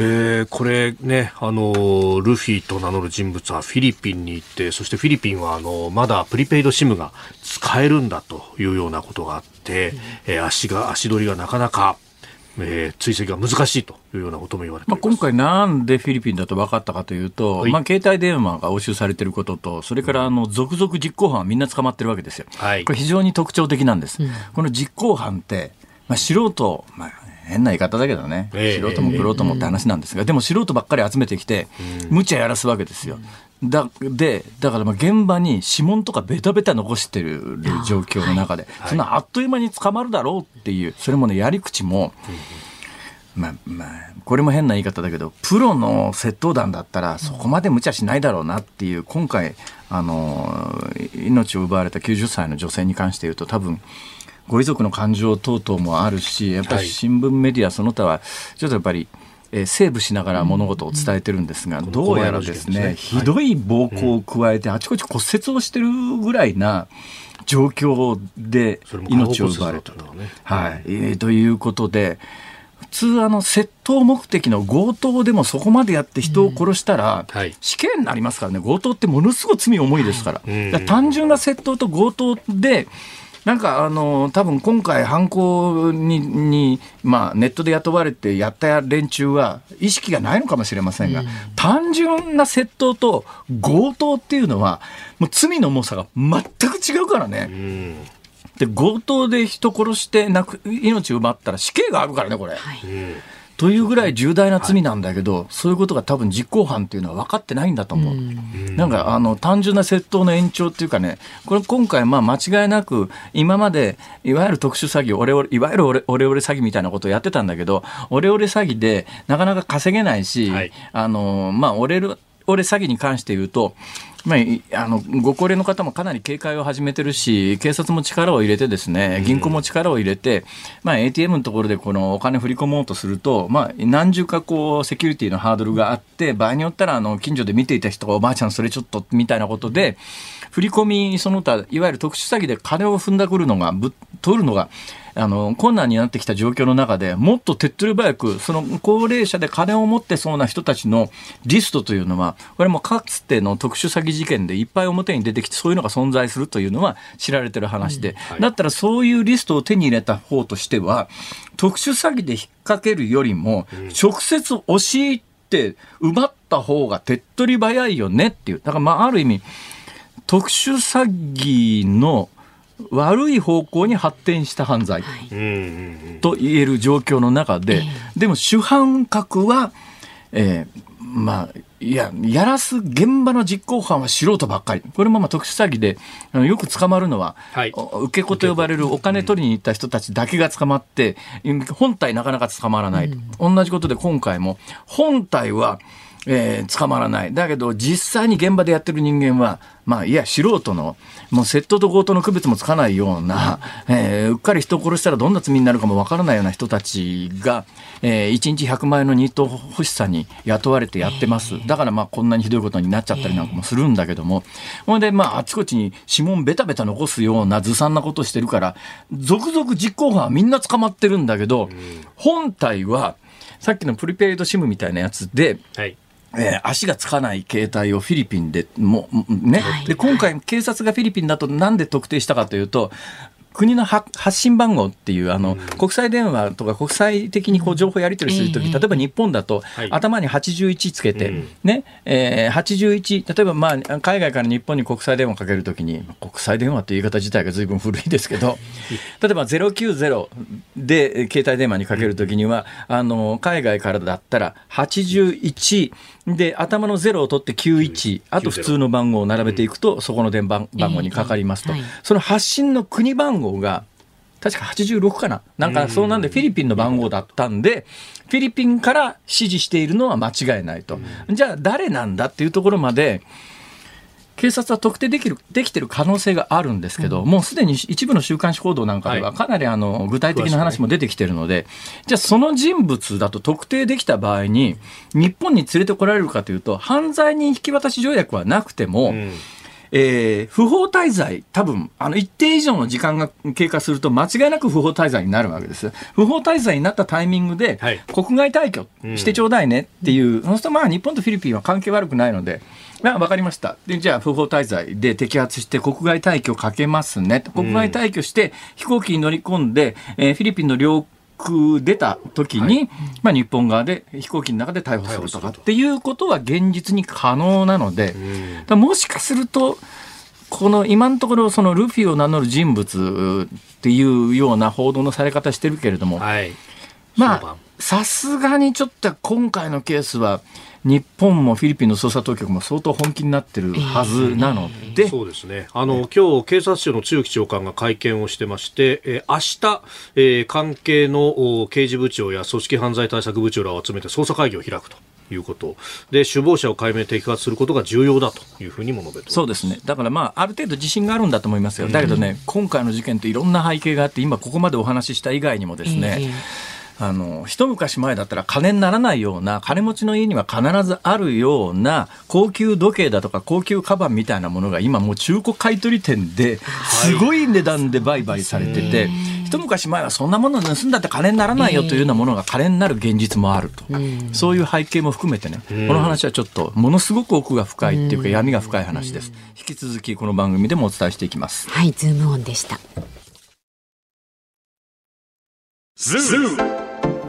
S3: えー、これね、あの、ルフィと名乗る人物はフィリピンに行って、そしてフィリピンはあの、まだプリペイドシムが使えるんだというようなことがあって、うん、えー、足が、足取りがなかなかえー、追跡が難しいというようなことも言われてま、まあ、今
S1: 回、なんでフィリピンだと分かったかというと、はい、まあ、携帯電話が押収されていることと、それからあの続々実行犯はみんな捕まってるわけですよ、はい、これ、非常に特徴的なんです。うん、この実行犯ってまあ、素人、まあ、変な言い方だけどね、えー、素人もプロともって話なんですが、えー、でも素人ばっかり集めてきて、うん、無茶やらすわけですよ。だでだからまあ現場に指紋とかベタベタ残してる状況の中で、はい、そんなあっという間に捕まるだろうっていうそれもねやり口も。まあまあ、これも変な言い方だけどプロの窃盗団だったらそこまで無茶しないだろうなっていう今回あの命を奪われた90歳の女性に関して言うと多分ご遺族の感情等々もあるしやっぱり新聞メディアその他はちょっとやっぱり、えー、セーブしながら物事を伝えてるんですが、どうやらですね、ひどい暴行を加えて、あちこち骨折をしてるぐらいな状況で命を奪われたと。はいえー、ということで、普通あの窃盗目的の強盗でもそこまでやって人を殺したら、死刑になりますからね強盗ってものすごい罪重いですから,、単純な窃盗と強盗でなんかあの多分今回犯行にに、まあ、ネットで雇われてやった連中は意識がないのかもしれませんが、うん、単純な窃盗と強盗っていうのはもう罪の重さが全く違うからね。うんで強盗で人殺してなく命奪ったら死刑があるからねこれ。はい、というぐらい重大な罪なんだけど、はい、そういうことが多分実行犯っていうのは分かってないんだと思う。うんなんかあの単純な窃盗の延長っていうかね、これ今回まあ間違いなく今までいわゆる特殊詐欺、オレオレいわゆるオレオレ詐欺みたいなことをやってたんだけど、オレオレ詐欺でなかなか稼げないし、はい、あのまあオレオレ詐欺に関して言うと、まあ、あのご高齢の方もかなり警戒を始めてるし、警察も力を入れて、ですね銀行も力を入れて、まあ、ATM のところでこのお金振り込もうとすると、まあ、何重かこうセキュリティのハードルがあって、場合によったらあの近所で見ていた人が、おばあちゃん、それちょっとみたいなことで、振り込みその他、いわゆる特殊詐欺で金を踏んだくるのが、ぶ取るのが、あの困難になってきた状況の中でもっと手っ取り早くその高齢者で金を持ってそうな人たちのリストというのはこれもかつての特殊詐欺事件でいっぱい表に出てきてそういうのが存在するというのは知られてる話で、うんはい、だったらそういうリストを手に入れた方としては特殊詐欺で引っ掛けるよりも直接押し入って奪った方が手っ取り早いよねっていうだからまあある意味特殊詐欺の悪い方向に発展した犯罪と言える状況の中で、でも主犯格は、えー、まあ、いや、やらす現場の実行犯は素人ばっかり。これもまあ特殊詐欺で、よく捕まるのは、はい、受け子と呼ばれるお金取りに行った人たちだけが捕まって、本体なかなか捕まらない。うん、同じことで今回も、本体は、えー、捕まらない。だけど、実際に現場でやってる人間は、まあ、いや、素人の、もう窃盗と強盗の区別もつかないような、えー、うっかり人を殺したらどんな罪になるかもわからないような人たちが、えー、1日100万円のニート欲しさに雇われてやってます。だからまあこんなにひどいことになっちゃったりなんかもするんだけども、ほんでまああちこちに指紋ベタベタ残すようなずさんなことしてるから、続々実行犯はみんな捕まってるんだけど、本体は、さっきのプリペイドシムみたいなやつで、
S3: はい
S1: えー、足がつかない携帯をフィリピンでもね、はい、で今回警察がフィリピンだとなんで特定したかというと国の発信番号っていうあの、国際電話とか国際的にこう情報やり取りするとき、例えば日本だと、頭に81つけて、ねえー、81、例えば、まあ、海外から日本に国際電話かけるときに、国際電話という言い方自体がずいぶん古いですけど、例えば090で携帯電話にかけるときには、あの海外からだったら81、で、頭の0を取って91、あと普通の番号を並べていくと、そこの電番番号にかかりますと、その発信の国番号が、確か86かな、なんかそうなんで、フィリピンの番号だったんで、フィリピンから指示しているのは間違いないと、じゃあ、誰なんだっていうところまで、警察は特定できるできてる可能性があるんですけど、うん、もうすでに一部の週刊誌報道なんかでは、かなりあの具体的な話も出てきてるので、はい、じゃあ、その人物だと特定できた場合に、日本に連れてこられるかというと、犯罪人引き渡し条約はなくても、うんえー、不法滞在、多分あの一定以上の時間が経過すると、間違いなく不法滞在になるわけです、不法滞在になったタイミングで、国外退去してちょうだいねっていう、うん、そうするとまあ日本とフィリピンは関係悪くないので、まあ、分かりましたでじゃあ不法滞在で摘発して国外退去かけますね国外退去して飛行機に乗り込んで、えー、フィリピンの領空出た時に、はい、まあ、日本側で飛行機の中で逮捕するとかっていうことは現実に可能なので、うん、もしかするとこの今のところそのルフィを名乗る人物っていうような報道のされ方してるけれども、はい、まあさすがにちょっと今回のケースは。日本もフィリピンの捜査当局も相当本気になってるはずなので、えー、
S3: そうですねあの、今日警察庁の強木長官が会見をしてまして、えー、明日、えー、関係の刑事部長や組織犯罪対策部長らを集めて捜査会議を開くと。いうことで首謀者を解明摘発することが重要だというふうにも述べ
S1: てそうですねだからまあある程度自信があるんだと思いますよだけどね、うん、今回の事件っていろんな背景があって今ここまでお話しした以外にもですね、えーあの一昔前だったら金にならないような金持ちの家には必ずあるような高級時計だとか高級カバンみたいなものが今もう中古買取店ですごい値段で売買されてて。一昔前はそんなもの盗んだって金にならないよというようなものが金になる現実もあると、そういう背景も含めてね、この話はちょっとものすごく奥が深いっていうか闇が深い話です、引き続きこの番組
S2: で
S1: もお伝え
S2: し
S1: てい
S2: き
S1: ます
S2: はいズームオンでした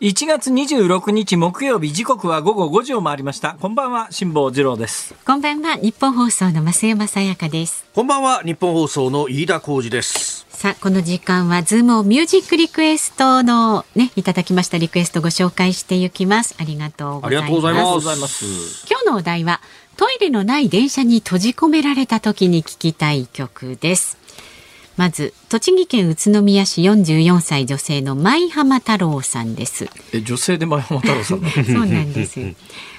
S1: 1月26日木曜日時刻は午後5時を回りましたこんばんは辛坊治郎です
S2: こんばんは日本放送の増山さやかです
S3: こんばんは日本放送の飯田浩二です
S2: さあこの時間はズームをミュージックリクエストのねいただきましたリクエストご紹介していきますありがとうございますありがとうございます今日のお題はトイレのない電車に閉じ込められた時に聞きたい曲ですまず栃木県宇都宮市44歳女性の舞浜太郎さんです
S3: え女性で舞浜太郎さん
S2: そうなんです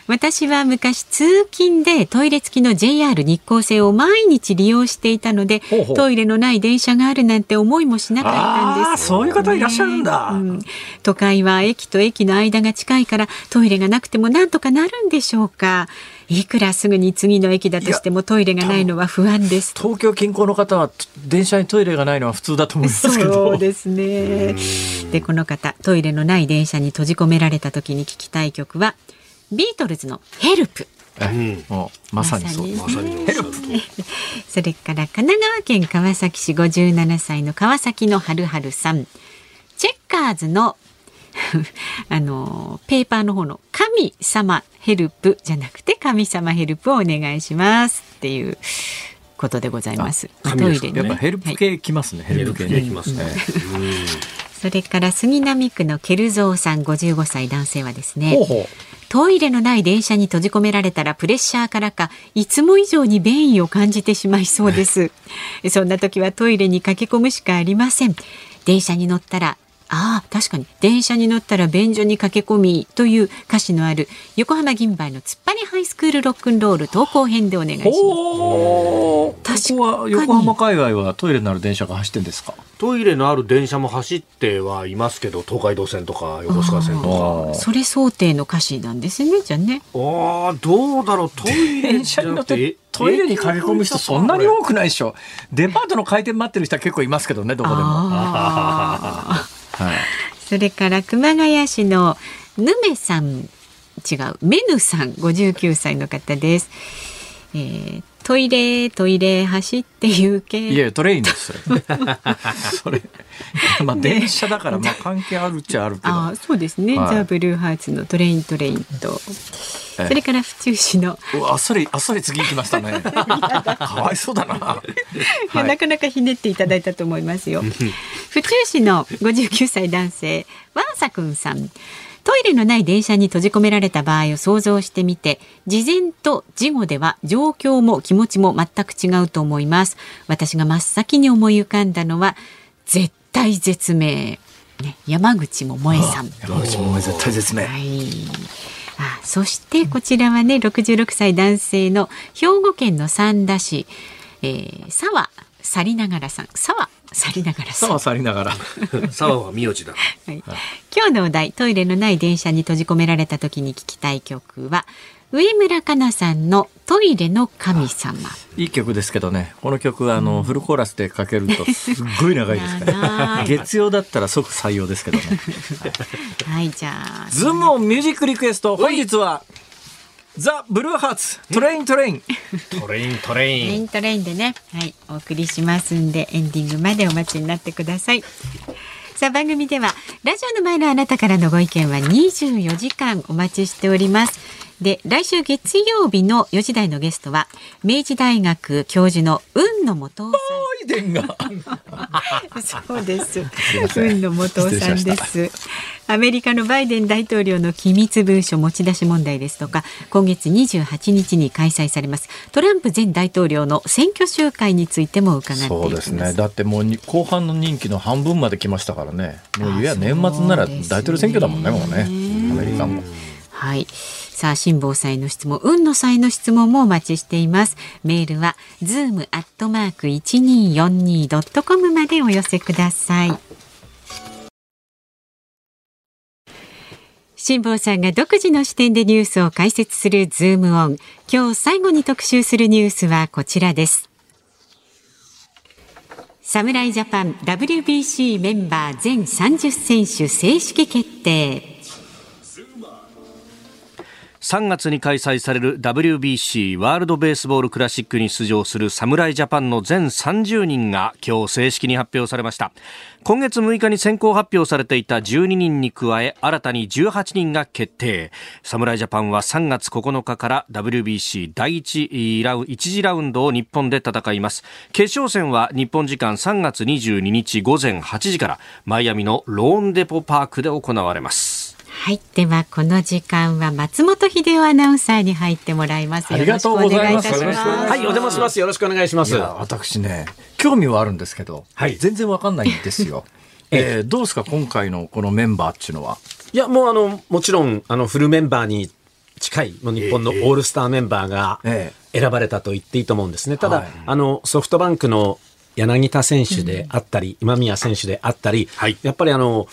S2: 私は昔通勤でトイレ付きの JR 日光線を毎日利用していたのでトイレのない電車があるなんて思いもしなかったん
S3: です、ね、そういう方いらっしゃるんだ、うん、
S2: 都会は駅と駅の間が近いからトイレがなくてもなんとかなるんでしょうかいくらすぐに次の駅だとしてもトイレがないのは不安です
S1: 東京近郊の方は電車にトイレがないのは普通だと思いますけど
S2: そうですねでこの方トイレのない電車に閉じ込められた時に聞きたい曲はビートルズのヘルプ
S1: もうん、まさにそう、まさに、
S2: ヘね、それから神奈川県川崎市57歳の川崎のはるはるさんチェッカーズの あの、ペーパーの方の神様ヘルプじゃなくて神様ヘルプをお願いしますっていうことでございます。すト
S1: イレに、ね、ヘルプ系きますね。はい、ヘルプ系きますね。
S2: それから杉並区のケルゾーさん55歳男性はですね。トイレのない電車に閉じ込められたらプレッシャーからかいつも以上に便意を感じてしまいそうです そんな時はトイレに駆け込むしかありません電車に乗ったらああ確かに電車に乗ったら便所に駆け込みという歌詞のある横浜銀杯の突っ張りハイスクールロックンロール投稿編でお願いします確か
S1: に横浜海外はトイレのある電車が走ってんですか
S3: トイレのある電車も走ってはいますけど東海道線とか横須賀線とか
S2: それ想定の歌詞なんですねじゃあね
S3: ああどうだろう
S1: トイレじゃなてトイレに駆け込む人そんなに多くないでしょデパートの開店待ってる人は結構いますけどねどこでも。
S2: はい、それから熊谷市のぬめさん違うメヌさん59歳の方です。えー、トイレ、トイレ、走って行け。
S1: いや、トレインですよ。それ。まあ、電車だから、まあ、関係あるっちゃあるけど。あ
S2: そうですね。はい、ザ・ブルーハーツのトレイントレインと。それから府中市の。
S1: あそれあそれ次行きましたね。かわいそうだな。
S2: いや、なかなかひねっていただいたと思いますよ。府中市の59歳男性、ワンサ君さん。トイレのない電車に閉じ込められた場合を想像してみて、事前と事後では状況も気持ちも全く違うと思います。私が真っ先に思い浮かんだのは、絶対絶命。ね、山口百恵
S1: さん。山口百恵絶対絶命。はい
S2: あそしてこちらはね66歳男性の兵庫県の三田市、えー、沢去りながらさんさわ、去りながら
S1: さ
S2: ん
S1: 沢去りながら
S3: 沢 は名字だ、は
S2: い、今日のお題トイレのない電車に閉じ込められた時に聞きたい曲は上村かなさんのトイレの神様
S1: いい曲ですけどねこの曲はあの、うん、フルコーラスでかけるとすっごい長いですから 月曜だったら即採用ですけどね
S2: はいじゃあ
S1: ズームオンミュージックリクエスト本日は、ザ・ブルーハーツトレイントレイン
S3: トレイン
S2: トレイ
S3: ン
S2: トレイントでね、はい、お送りしますんでエンディングまでお待ちになってください。さあ番組ではラジオの前のあなたからのご意見は24時間お待ちしております。で来週月曜日の4時台のゲストは明治大学教授の雲野元さん そうです雲野元さんですアメリカのバイデン大統領の機密文書持ち出し問題ですとか今月28日に開催されますトランプ前大統領の選挙集会についても伺ってそ
S1: うで
S2: す
S1: ねだってもう後半の任期の半分まで来ましたからねもういや年末なら大統領選挙だもんねもうねアメリカも。は
S2: いさあ、辛坊さんの質問、運の際の質問もお待ちしています。メールは、ズームアットマーク一二四二ドットコムまでお寄せください。辛坊さんが独自の視点でニュースを解説するズームオン。今日最後に特集するニュースはこちらです。侍ジャパン WBC メンバー全30選手正式決定。
S5: 3月に開催される WBC ワールドベースボールクラシックに出場する侍ジャパンの全30人が今日正式に発表されました今月6日に先行発表されていた12人に加え新たに18人が決定侍ジャパンは3月9日から WBC 第 1, ラウ1次ラウンドを日本で戦います決勝戦は日本時間3月22日午前8時からマイアミのローンデポパークで行われます
S2: はい、ではこの時間は松本秀夫アナウンサーに入ってもらいます。
S1: ありがとうございます。は
S5: い、お邪魔します。よろしくお願いします。私
S1: ね、興味はあるんですけど、はい、全然わかんないんですよ。えー、どうですか今回のこのメンバーっていうのは。
S5: いや、もうあの、もちろん、あの、フルメンバーに近い、もう日本のオールスターメンバーが選ばれたと言っていいと思うんですね。ただ、はい、あの、ソフトバンクの柳田選手であったり、今宮選手であったり、はい、やっぱりあの、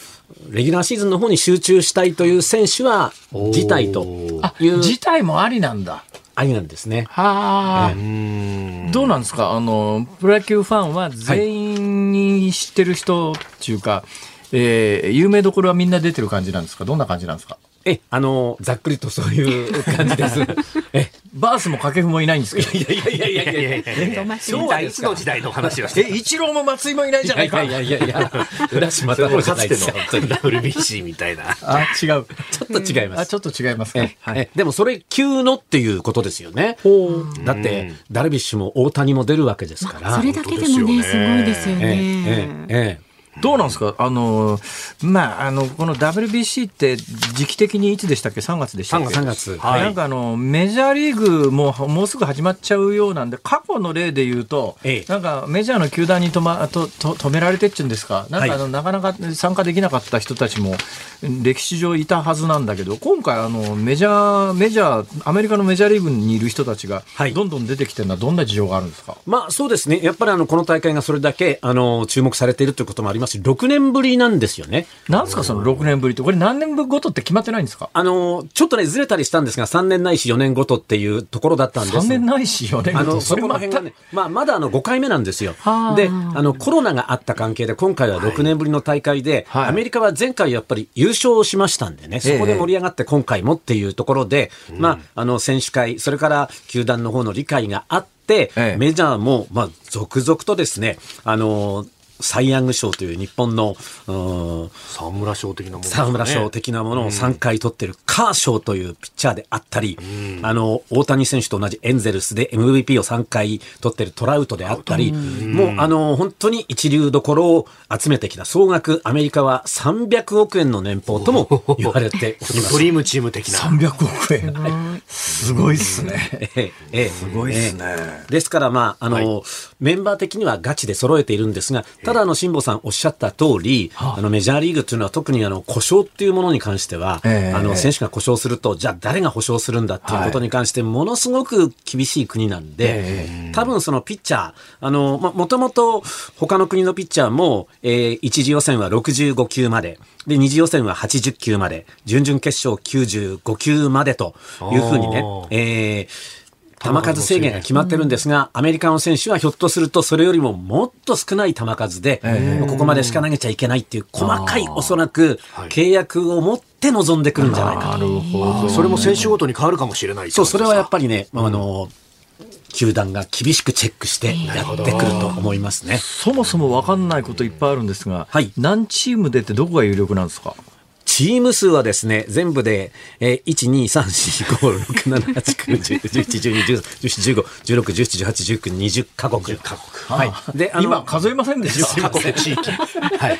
S5: レギュラーシーズンの方に集中したいという選手は、辞退と
S1: いう。辞退も
S5: あ
S1: り
S5: なん
S1: だ。ありなん
S5: ですね。は
S1: あ、どうなんですかあの、プロ野球ファンは全員に知ってる人っていうか、はい、えー、有名どころはみんな出てる感じなんですかどんな感
S5: じなんですかえ、あの、ざっくりとそういう感じです。え、
S1: バースも掛布もいないんですけど。いやいやいやいやいやいやいや。
S5: 今日はいつの時代の話を
S1: し
S5: て。え、
S1: 一郎も
S5: 松
S1: 井もいないじゃないか。いやいやいや。いや、
S5: 浦島
S1: 太
S5: 郎じゃないですか。WBC みたいな。
S1: あ、
S5: 違
S1: う。ちょっと違います。あ、
S5: ちょっと違いますね。は
S2: い。でも
S5: それ
S2: 急
S5: のっていうことですよね。だって、ダルビッシュも大谷も出るわけで
S2: す
S5: から。
S2: それだけでもね、すごいですよね。
S1: ええ。どうなんですかあの、まあ、あの、この WBC って時期的にいつでしたっけ ?3 月でしたっけ ?3
S5: 月。
S1: なんかあの、メジャーリーグももうすぐ始まっちゃうようなんで、過去の例で言うと、なんかメジャーの球団にと、ま、とと止められてっていうんですか、なんかあの、はい、なかなか参加できなかった人たちも歴史上いたはずなんだけど、今回あの、メジャー、メジャー、アメリカのメジャーリーグにいる人たちが、どんどん出てきてるのはどんな事情があるんですか、はい、
S5: まあそうですね。やっぱりあの、この大会がそれだけ、あの、注目されているということもありますます6年ぶりなんですよね。
S1: なんすかその6年ぶりって、これ何年分ごとって決まって
S5: ないんですかあの、ちょっとね、ずれたりしたんですが、3年
S1: ない
S5: し4年ごとっていうところだったんです。3年ないし
S1: 4年ごとあの、そこ
S5: ら辺がね、まあ、まだあの5回目なんですよ。で、あの、コロナがあった関係で、今回は6年ぶりの大会で、はいアメリカは前回やっぱり優勝しましたんでね、そこで盛り上がって今回もっていうところで、まあ、あの、選手会、それから球団の方の理解があって、メジャーも、まあ、続々とですね、あのー、サイ・ヤング賞という日本の、
S1: 沢村賞的なもの、ね、沢
S5: 村賞的なものを3回取ってるカー賞というピッチャーであったり、うん、あの、大谷選手と同じエンゼルスで MVP を3回取ってるトラウトであったり、うん、もうあの、本当に一流どころを集めてきた総額アメリカは300億円の年俸とも 言われて
S1: おります。ドリームチーム的な。
S3: 300億円。す
S1: ごいっすね。ええ、すごいっすね。
S5: ですからまあ、あの、はい、メンバー的にはガチで揃えているんですが、ただ、あの、辛坊さんおっしゃった通り、あの、メジャーリーグというのは特にあの、故障っていうものに関しては、あの、選手が故障すると、じゃあ誰が保障するんだっていうことに関して、ものすごく厳しい国なんで、多分そのピッチャー、あの、ま、もともと他の国のピッチャーも、え一次予選は65球まで、で、二次予選は80球まで、準々決勝95球までというふうにね、えー、球数制限が決まってるんですが、アメリカの選手はひょっとするとそれよりももっと少ない球数で、ここまでしか投げちゃいけないっていう細かいおそらく契約を持って臨んでくるんじゃないか
S3: と。それも選手ごとに変わるかもしれない
S5: そう、それはやっぱりね、あの、球団が厳しくチェックしてやってくると思いますね。
S1: そもそも分かんないこといっぱいあるんですが、はい、何チーム出てどこが有力なんですか
S5: チーム数はですね、全部で、えー、1、2、3、4、5、6、7、8、9、10、11、12、13、14、15、16、17、18、19、20カ国。20カ国。はい。
S1: で、あ
S5: の
S1: 今
S5: 数えませんでした。カ国地域。はい。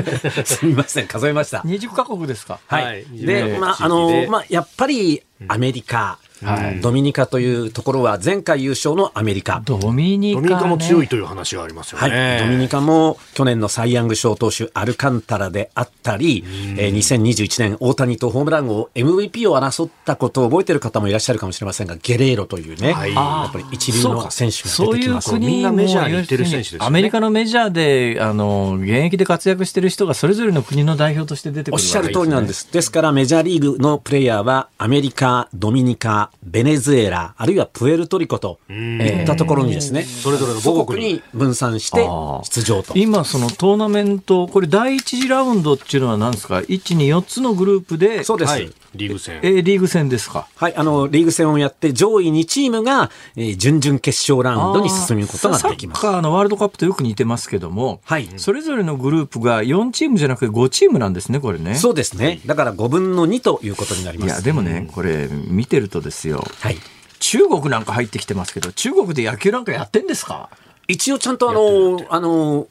S5: すみません、数えました。
S1: 20カ国ですか。はい。で、まあ、あの、まあ、
S5: やっぱりアメリカ、はい、ドミニカというところは前回優勝のアメリカ
S1: ドミニカ、ね,、
S3: も強いという話がありますよ
S5: ね、はい、ドミニカも去年のサイ・ヤング賞投手アルカンタラであったり、えー、2021年大谷とホームラン王 MVP を争ったことを覚えてる方もいらっしゃるかもしれませんがゲレーロというね、はい、やっぱり一流の選手が出てきま
S1: すそ
S5: ういう
S1: 国メジャーに行ってる選手です、ね、アメリカのメジャーであの現役で活躍してる人がそれぞれの国の代表として出てくる、ね、お
S5: っしゃる通りなんですですからメジャーリーグのプレイヤーはアメリカドミニカベネズエラ、あるいはプエルトリコといったところにですね、
S3: それぞれの母
S5: 国に分散して出場と。今、
S1: そのトーナメント、これ第1次ラウンドっていうのは何ですか ?1、2、4つのグループで。そうです。はい、リーグ戦。えリーグ戦ですか。
S5: はい、あの、リーグ戦をやって上位2チームが、えー、準々決勝ラウンドに進むことができます。
S1: サッカーのワールドカップとよく似てますけども、はい、それぞれのグループが4チームじゃなくて5チームなんですね、これね。そうです
S5: ね。
S1: だから5分の2ということになります。いや、でもね、これ見てるとですねですよ。はい、中国なんか入ってきてますけど、中国で野球なんかやってんですか
S5: 一応ちゃんとあの、あの、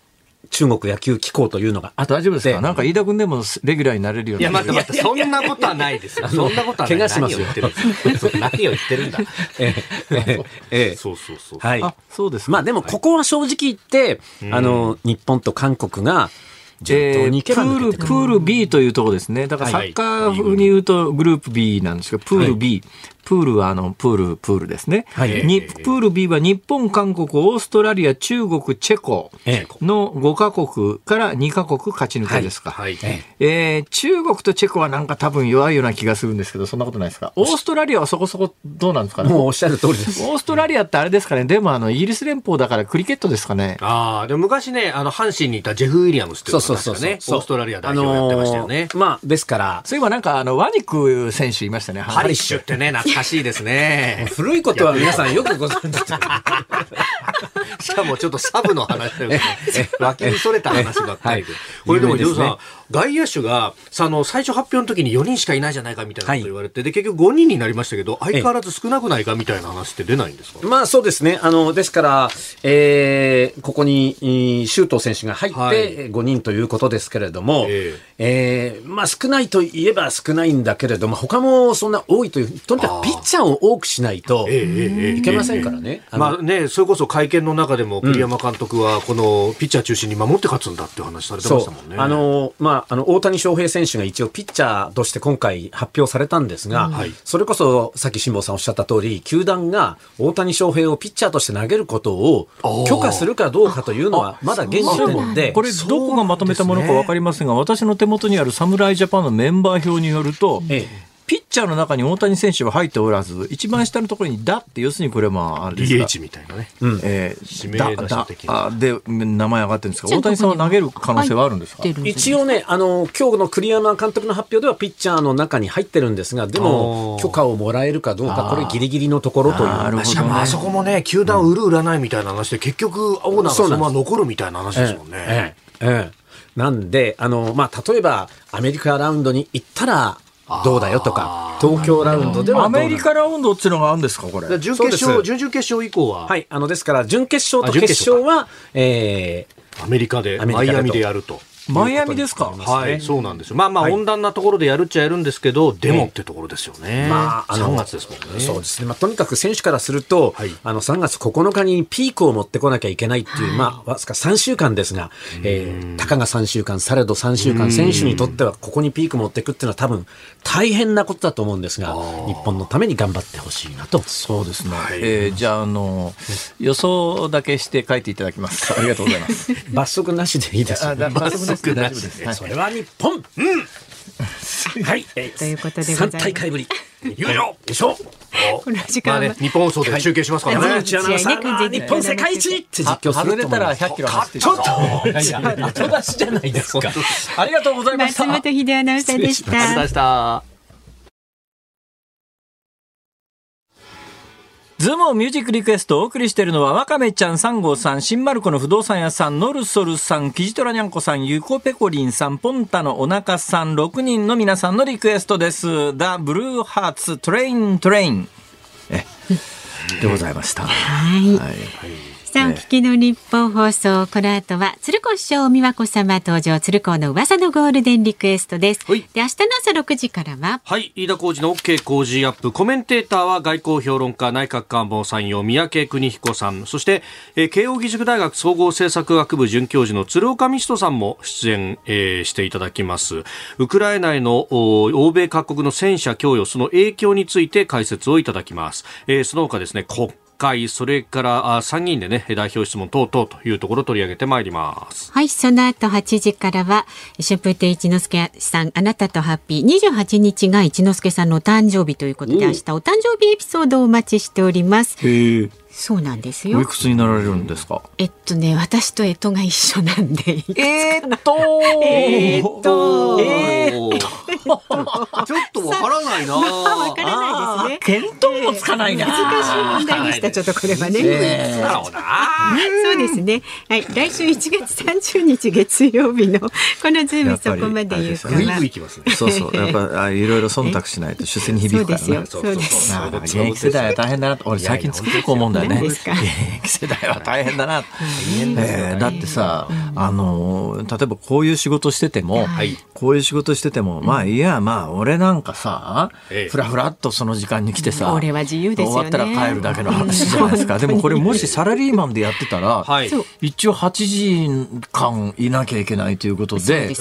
S5: 中国野球機構というのがあ
S1: っ大丈夫ですかなんか飯田君でもレギュラーになれるような
S5: いや、待って待って、そんなことはないですよ。そんなことはない。
S1: 怪我しますよ。
S5: 何を言ってるんだ。ええ、ええ、そうそうそう。はい。あ、そうです。まあでも、ここは正直言って、あの、日本と韓国が、
S1: えー、プール、プール B というところですね。だからサッカー風に言うとグループ B なんですけど、プール B。プールはあの、プール、プールですね。はい、にプール B は日本、韓国、オーストラリア、中国、チェコの5カ国から2カ国勝ち抜けですか。はいはい、えー、中国とチェコはなんか多分弱いような気がするんですけど、そんなことないですか。オーストラリアはそこそこどうなんですかね。
S5: もうおっしゃる通りです。オ
S1: ーストラリアってあれですかね。でもあの、イギリス連邦だからクリケットですかね。
S5: ああ、でも昔ね、あの、阪神にいたジェフ・ウィリアムスっていう方ですね。オーストラリア代表やってましたよね。あのー、
S1: まあ、ですから。そういえばなんかあの、ワニク選手いましたね。ハ
S5: リッシュってね、懐かしいですね。
S1: 古いことは皆さんよくご存知だ。
S5: しかもちょっとサブの話だよね。
S1: 脇にそれた話ばっかり
S3: で。これでも、ジョーさん、外野手があの最初発表の時に4人しかいないじゃないかみたいなこと言われて、はい、で結局5人になりましたけど相変わらず少なくないかみたいな話って出ないんです
S5: か、まあ、そうですねあのですから、えー、ここに周東選手が入って5人ということですけれども、はい、えー、えまあ、少ないといえば少ないんだけれども他もそんな多いというとにかくピッチャーを多くしないといけませんからね。
S3: あまあね、それこそ会見の中でも栗山監督はこのピッチャー中心に守って勝つんだっていう話されてましたもんね。
S5: あのまああ、の、大谷翔平選手が一応ピッチャーとして今回発表されたんですが、うん、それこそ、さっき辛坊さんおっしゃった通り、球団が大谷翔平をピッチャーとして投げることを許可するかどうかというのは、まだ現時点で。
S1: これ、どこがまとめたものか分かりませんが、ね、私の手元にある侍ジャパンのメンバー表によると、ええピッチャーの中に大谷選手は入っておらず、一番下のところに「だ」って、要するにこれはまあ、あれで
S3: す
S1: か。
S3: DH みたいなね。うん、え
S1: ー、指名打者的な。で、名前上がってるんですか、大谷さんは投げる可能性はあるんですか
S5: 一応ね、あの、今日の栗山監督の発表では、ピッチャーの中に入ってるんですが、でも、許可をもらえるかどうか、これ、ぎりぎりのところという。ね、
S3: しかも、あそこもね、球団売る、売らないみたいな話で、結局、オーナーがそのまま残るみたいな話ですもんね。
S5: ええええなんで、あの、まあ、例えば、アメリカラウンドに行ったら、どうだよとか、
S1: 東京ラウンドでは
S3: アメリカラウンドっていうのがあるんですか、これ。準決勝、準々決勝以降は
S5: はい、あの、ですから、準決勝と決勝は、勝え
S3: ー、アメリカで、マイアミでやると。
S1: マイアミですか、ね、
S3: はい、そうなんですよ。まあまあ、温暖なところでやるっちゃやるんですけど、はい、でもってところですよね。まあ、あの、3月ですもん
S5: ね。そうですね。まあ、とにかく選手からすると、はい、あの、3月9日にピークを持ってこなきゃいけないっていう、はい、まあ、わずか3週間ですが、えー、たかが3週間、されど3週間、選手にとってはここにピーク持っていくっていうのは多分、大変なことだと思うんですが、日本のために頑張ってほしいなと。
S1: そうですね。はい、えー、じゃあ、あの、予想だけして書いていただきます。ありがとうございます。罰則なしでいいです、ね、罰則なしックなし
S3: です、それは日本、う
S2: ん、はい、え ー、ということ
S3: でご大会ぶり優勝
S5: この時間、まあね、日本放送で中継しますから
S1: ね。
S5: はい、
S3: 日本世界一って
S1: 実況するれたら100キロ走ってちょっと後出
S5: しじゃ
S2: ないですか。
S5: ありがとうございました。松本秀アナウンサーでした。
S1: ズームをミュージックリクエストをお送りしているのは、わかめちゃんン号さん、新丸子の不動産屋さん、ノルソルさん、キジトラニャンコさん、ユコペコリンさん、ポンタのおなかさん、6人の皆さんのリクエストです。The Blue Hearts Train Train。え、でございました。はい、は
S2: いさあ、お聞きの日本放送、この後は鶴子師匠美和子様登場鶴子の噂のゴールデンリクエストです。はい、で明日の朝6時からは
S3: はい飯田浩司の OK 工事アップコメンテーターは外交評論家内閣官房参与三宅邦彦さんそして、えー、慶應義塾大学総合政策学部准教授の鶴岡美人さんも出演、えー、していただきます。ウクライナへの欧米各国の戦車供与その影響について解説をいただきます。えー、その他ですね国会、それから参議院でね、代表質問等々というところ取り上げてまいります。
S2: はい、その後8時からは、春風亭一之輔さん、あなたとハッピー、28日が一之輔さんのお誕生日ということで、明日お誕生日エピソードをお待ちしております。そうなんですよ。お
S1: いくつになられるんですか。
S2: えっとね、私と干支が一緒なんで。えっとえっ
S3: とえっとちょっとわからないな。わ
S2: からないで
S1: すね。見当もつかない
S2: な。難しい問題でした。ちょっとこれはね。そうですね。はい、来週一月三十日月曜日のこのズームそこまで言うか
S3: は。ね、
S1: そうそう。やっぱいろいろ忖度しないと出世に響くからね。そうですよ。そうですよ。現役世代は大変だな俺最近つくづく思うんだよ。ね現役世代は大変だな、えー、だってさ、あの例えばこういう仕事してても、はい、こういう仕事してても、まあいやまあ俺なんかさ、ふらふらっとその時間に来てさ
S2: 俺は自由です
S1: 終わったら帰るだけの話じゃないですかでもこれもしサラリーマンでやってたら、はい、一応8時間いなきゃいけないということで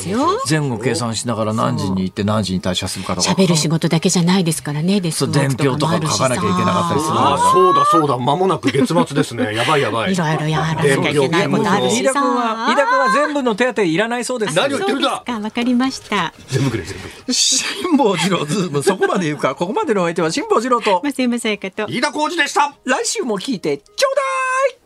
S1: 前後計算しながら何時に行って何時に退社するかとか喋る仕
S2: 事だけじゃないですからね伝
S1: 票とか書かなきゃいけなかったりするあそ
S3: うだそうだ間もなくなく月末ですね。やばいやばい。いろいろやらなきゃいけ
S1: ないことあるしさ。飯田君は、田君は全部の手当いらないそうです。何を言っ
S3: てるんだ
S2: わかりました。
S3: 全部くれ、全部。
S1: 辛坊治郎ズーム、そこまで言うか。ここまでのお相手は辛坊治郎と。
S2: 松
S1: 山
S2: さやかと。
S3: 飯田浩二でした。
S1: 来週も聞いてちょうだい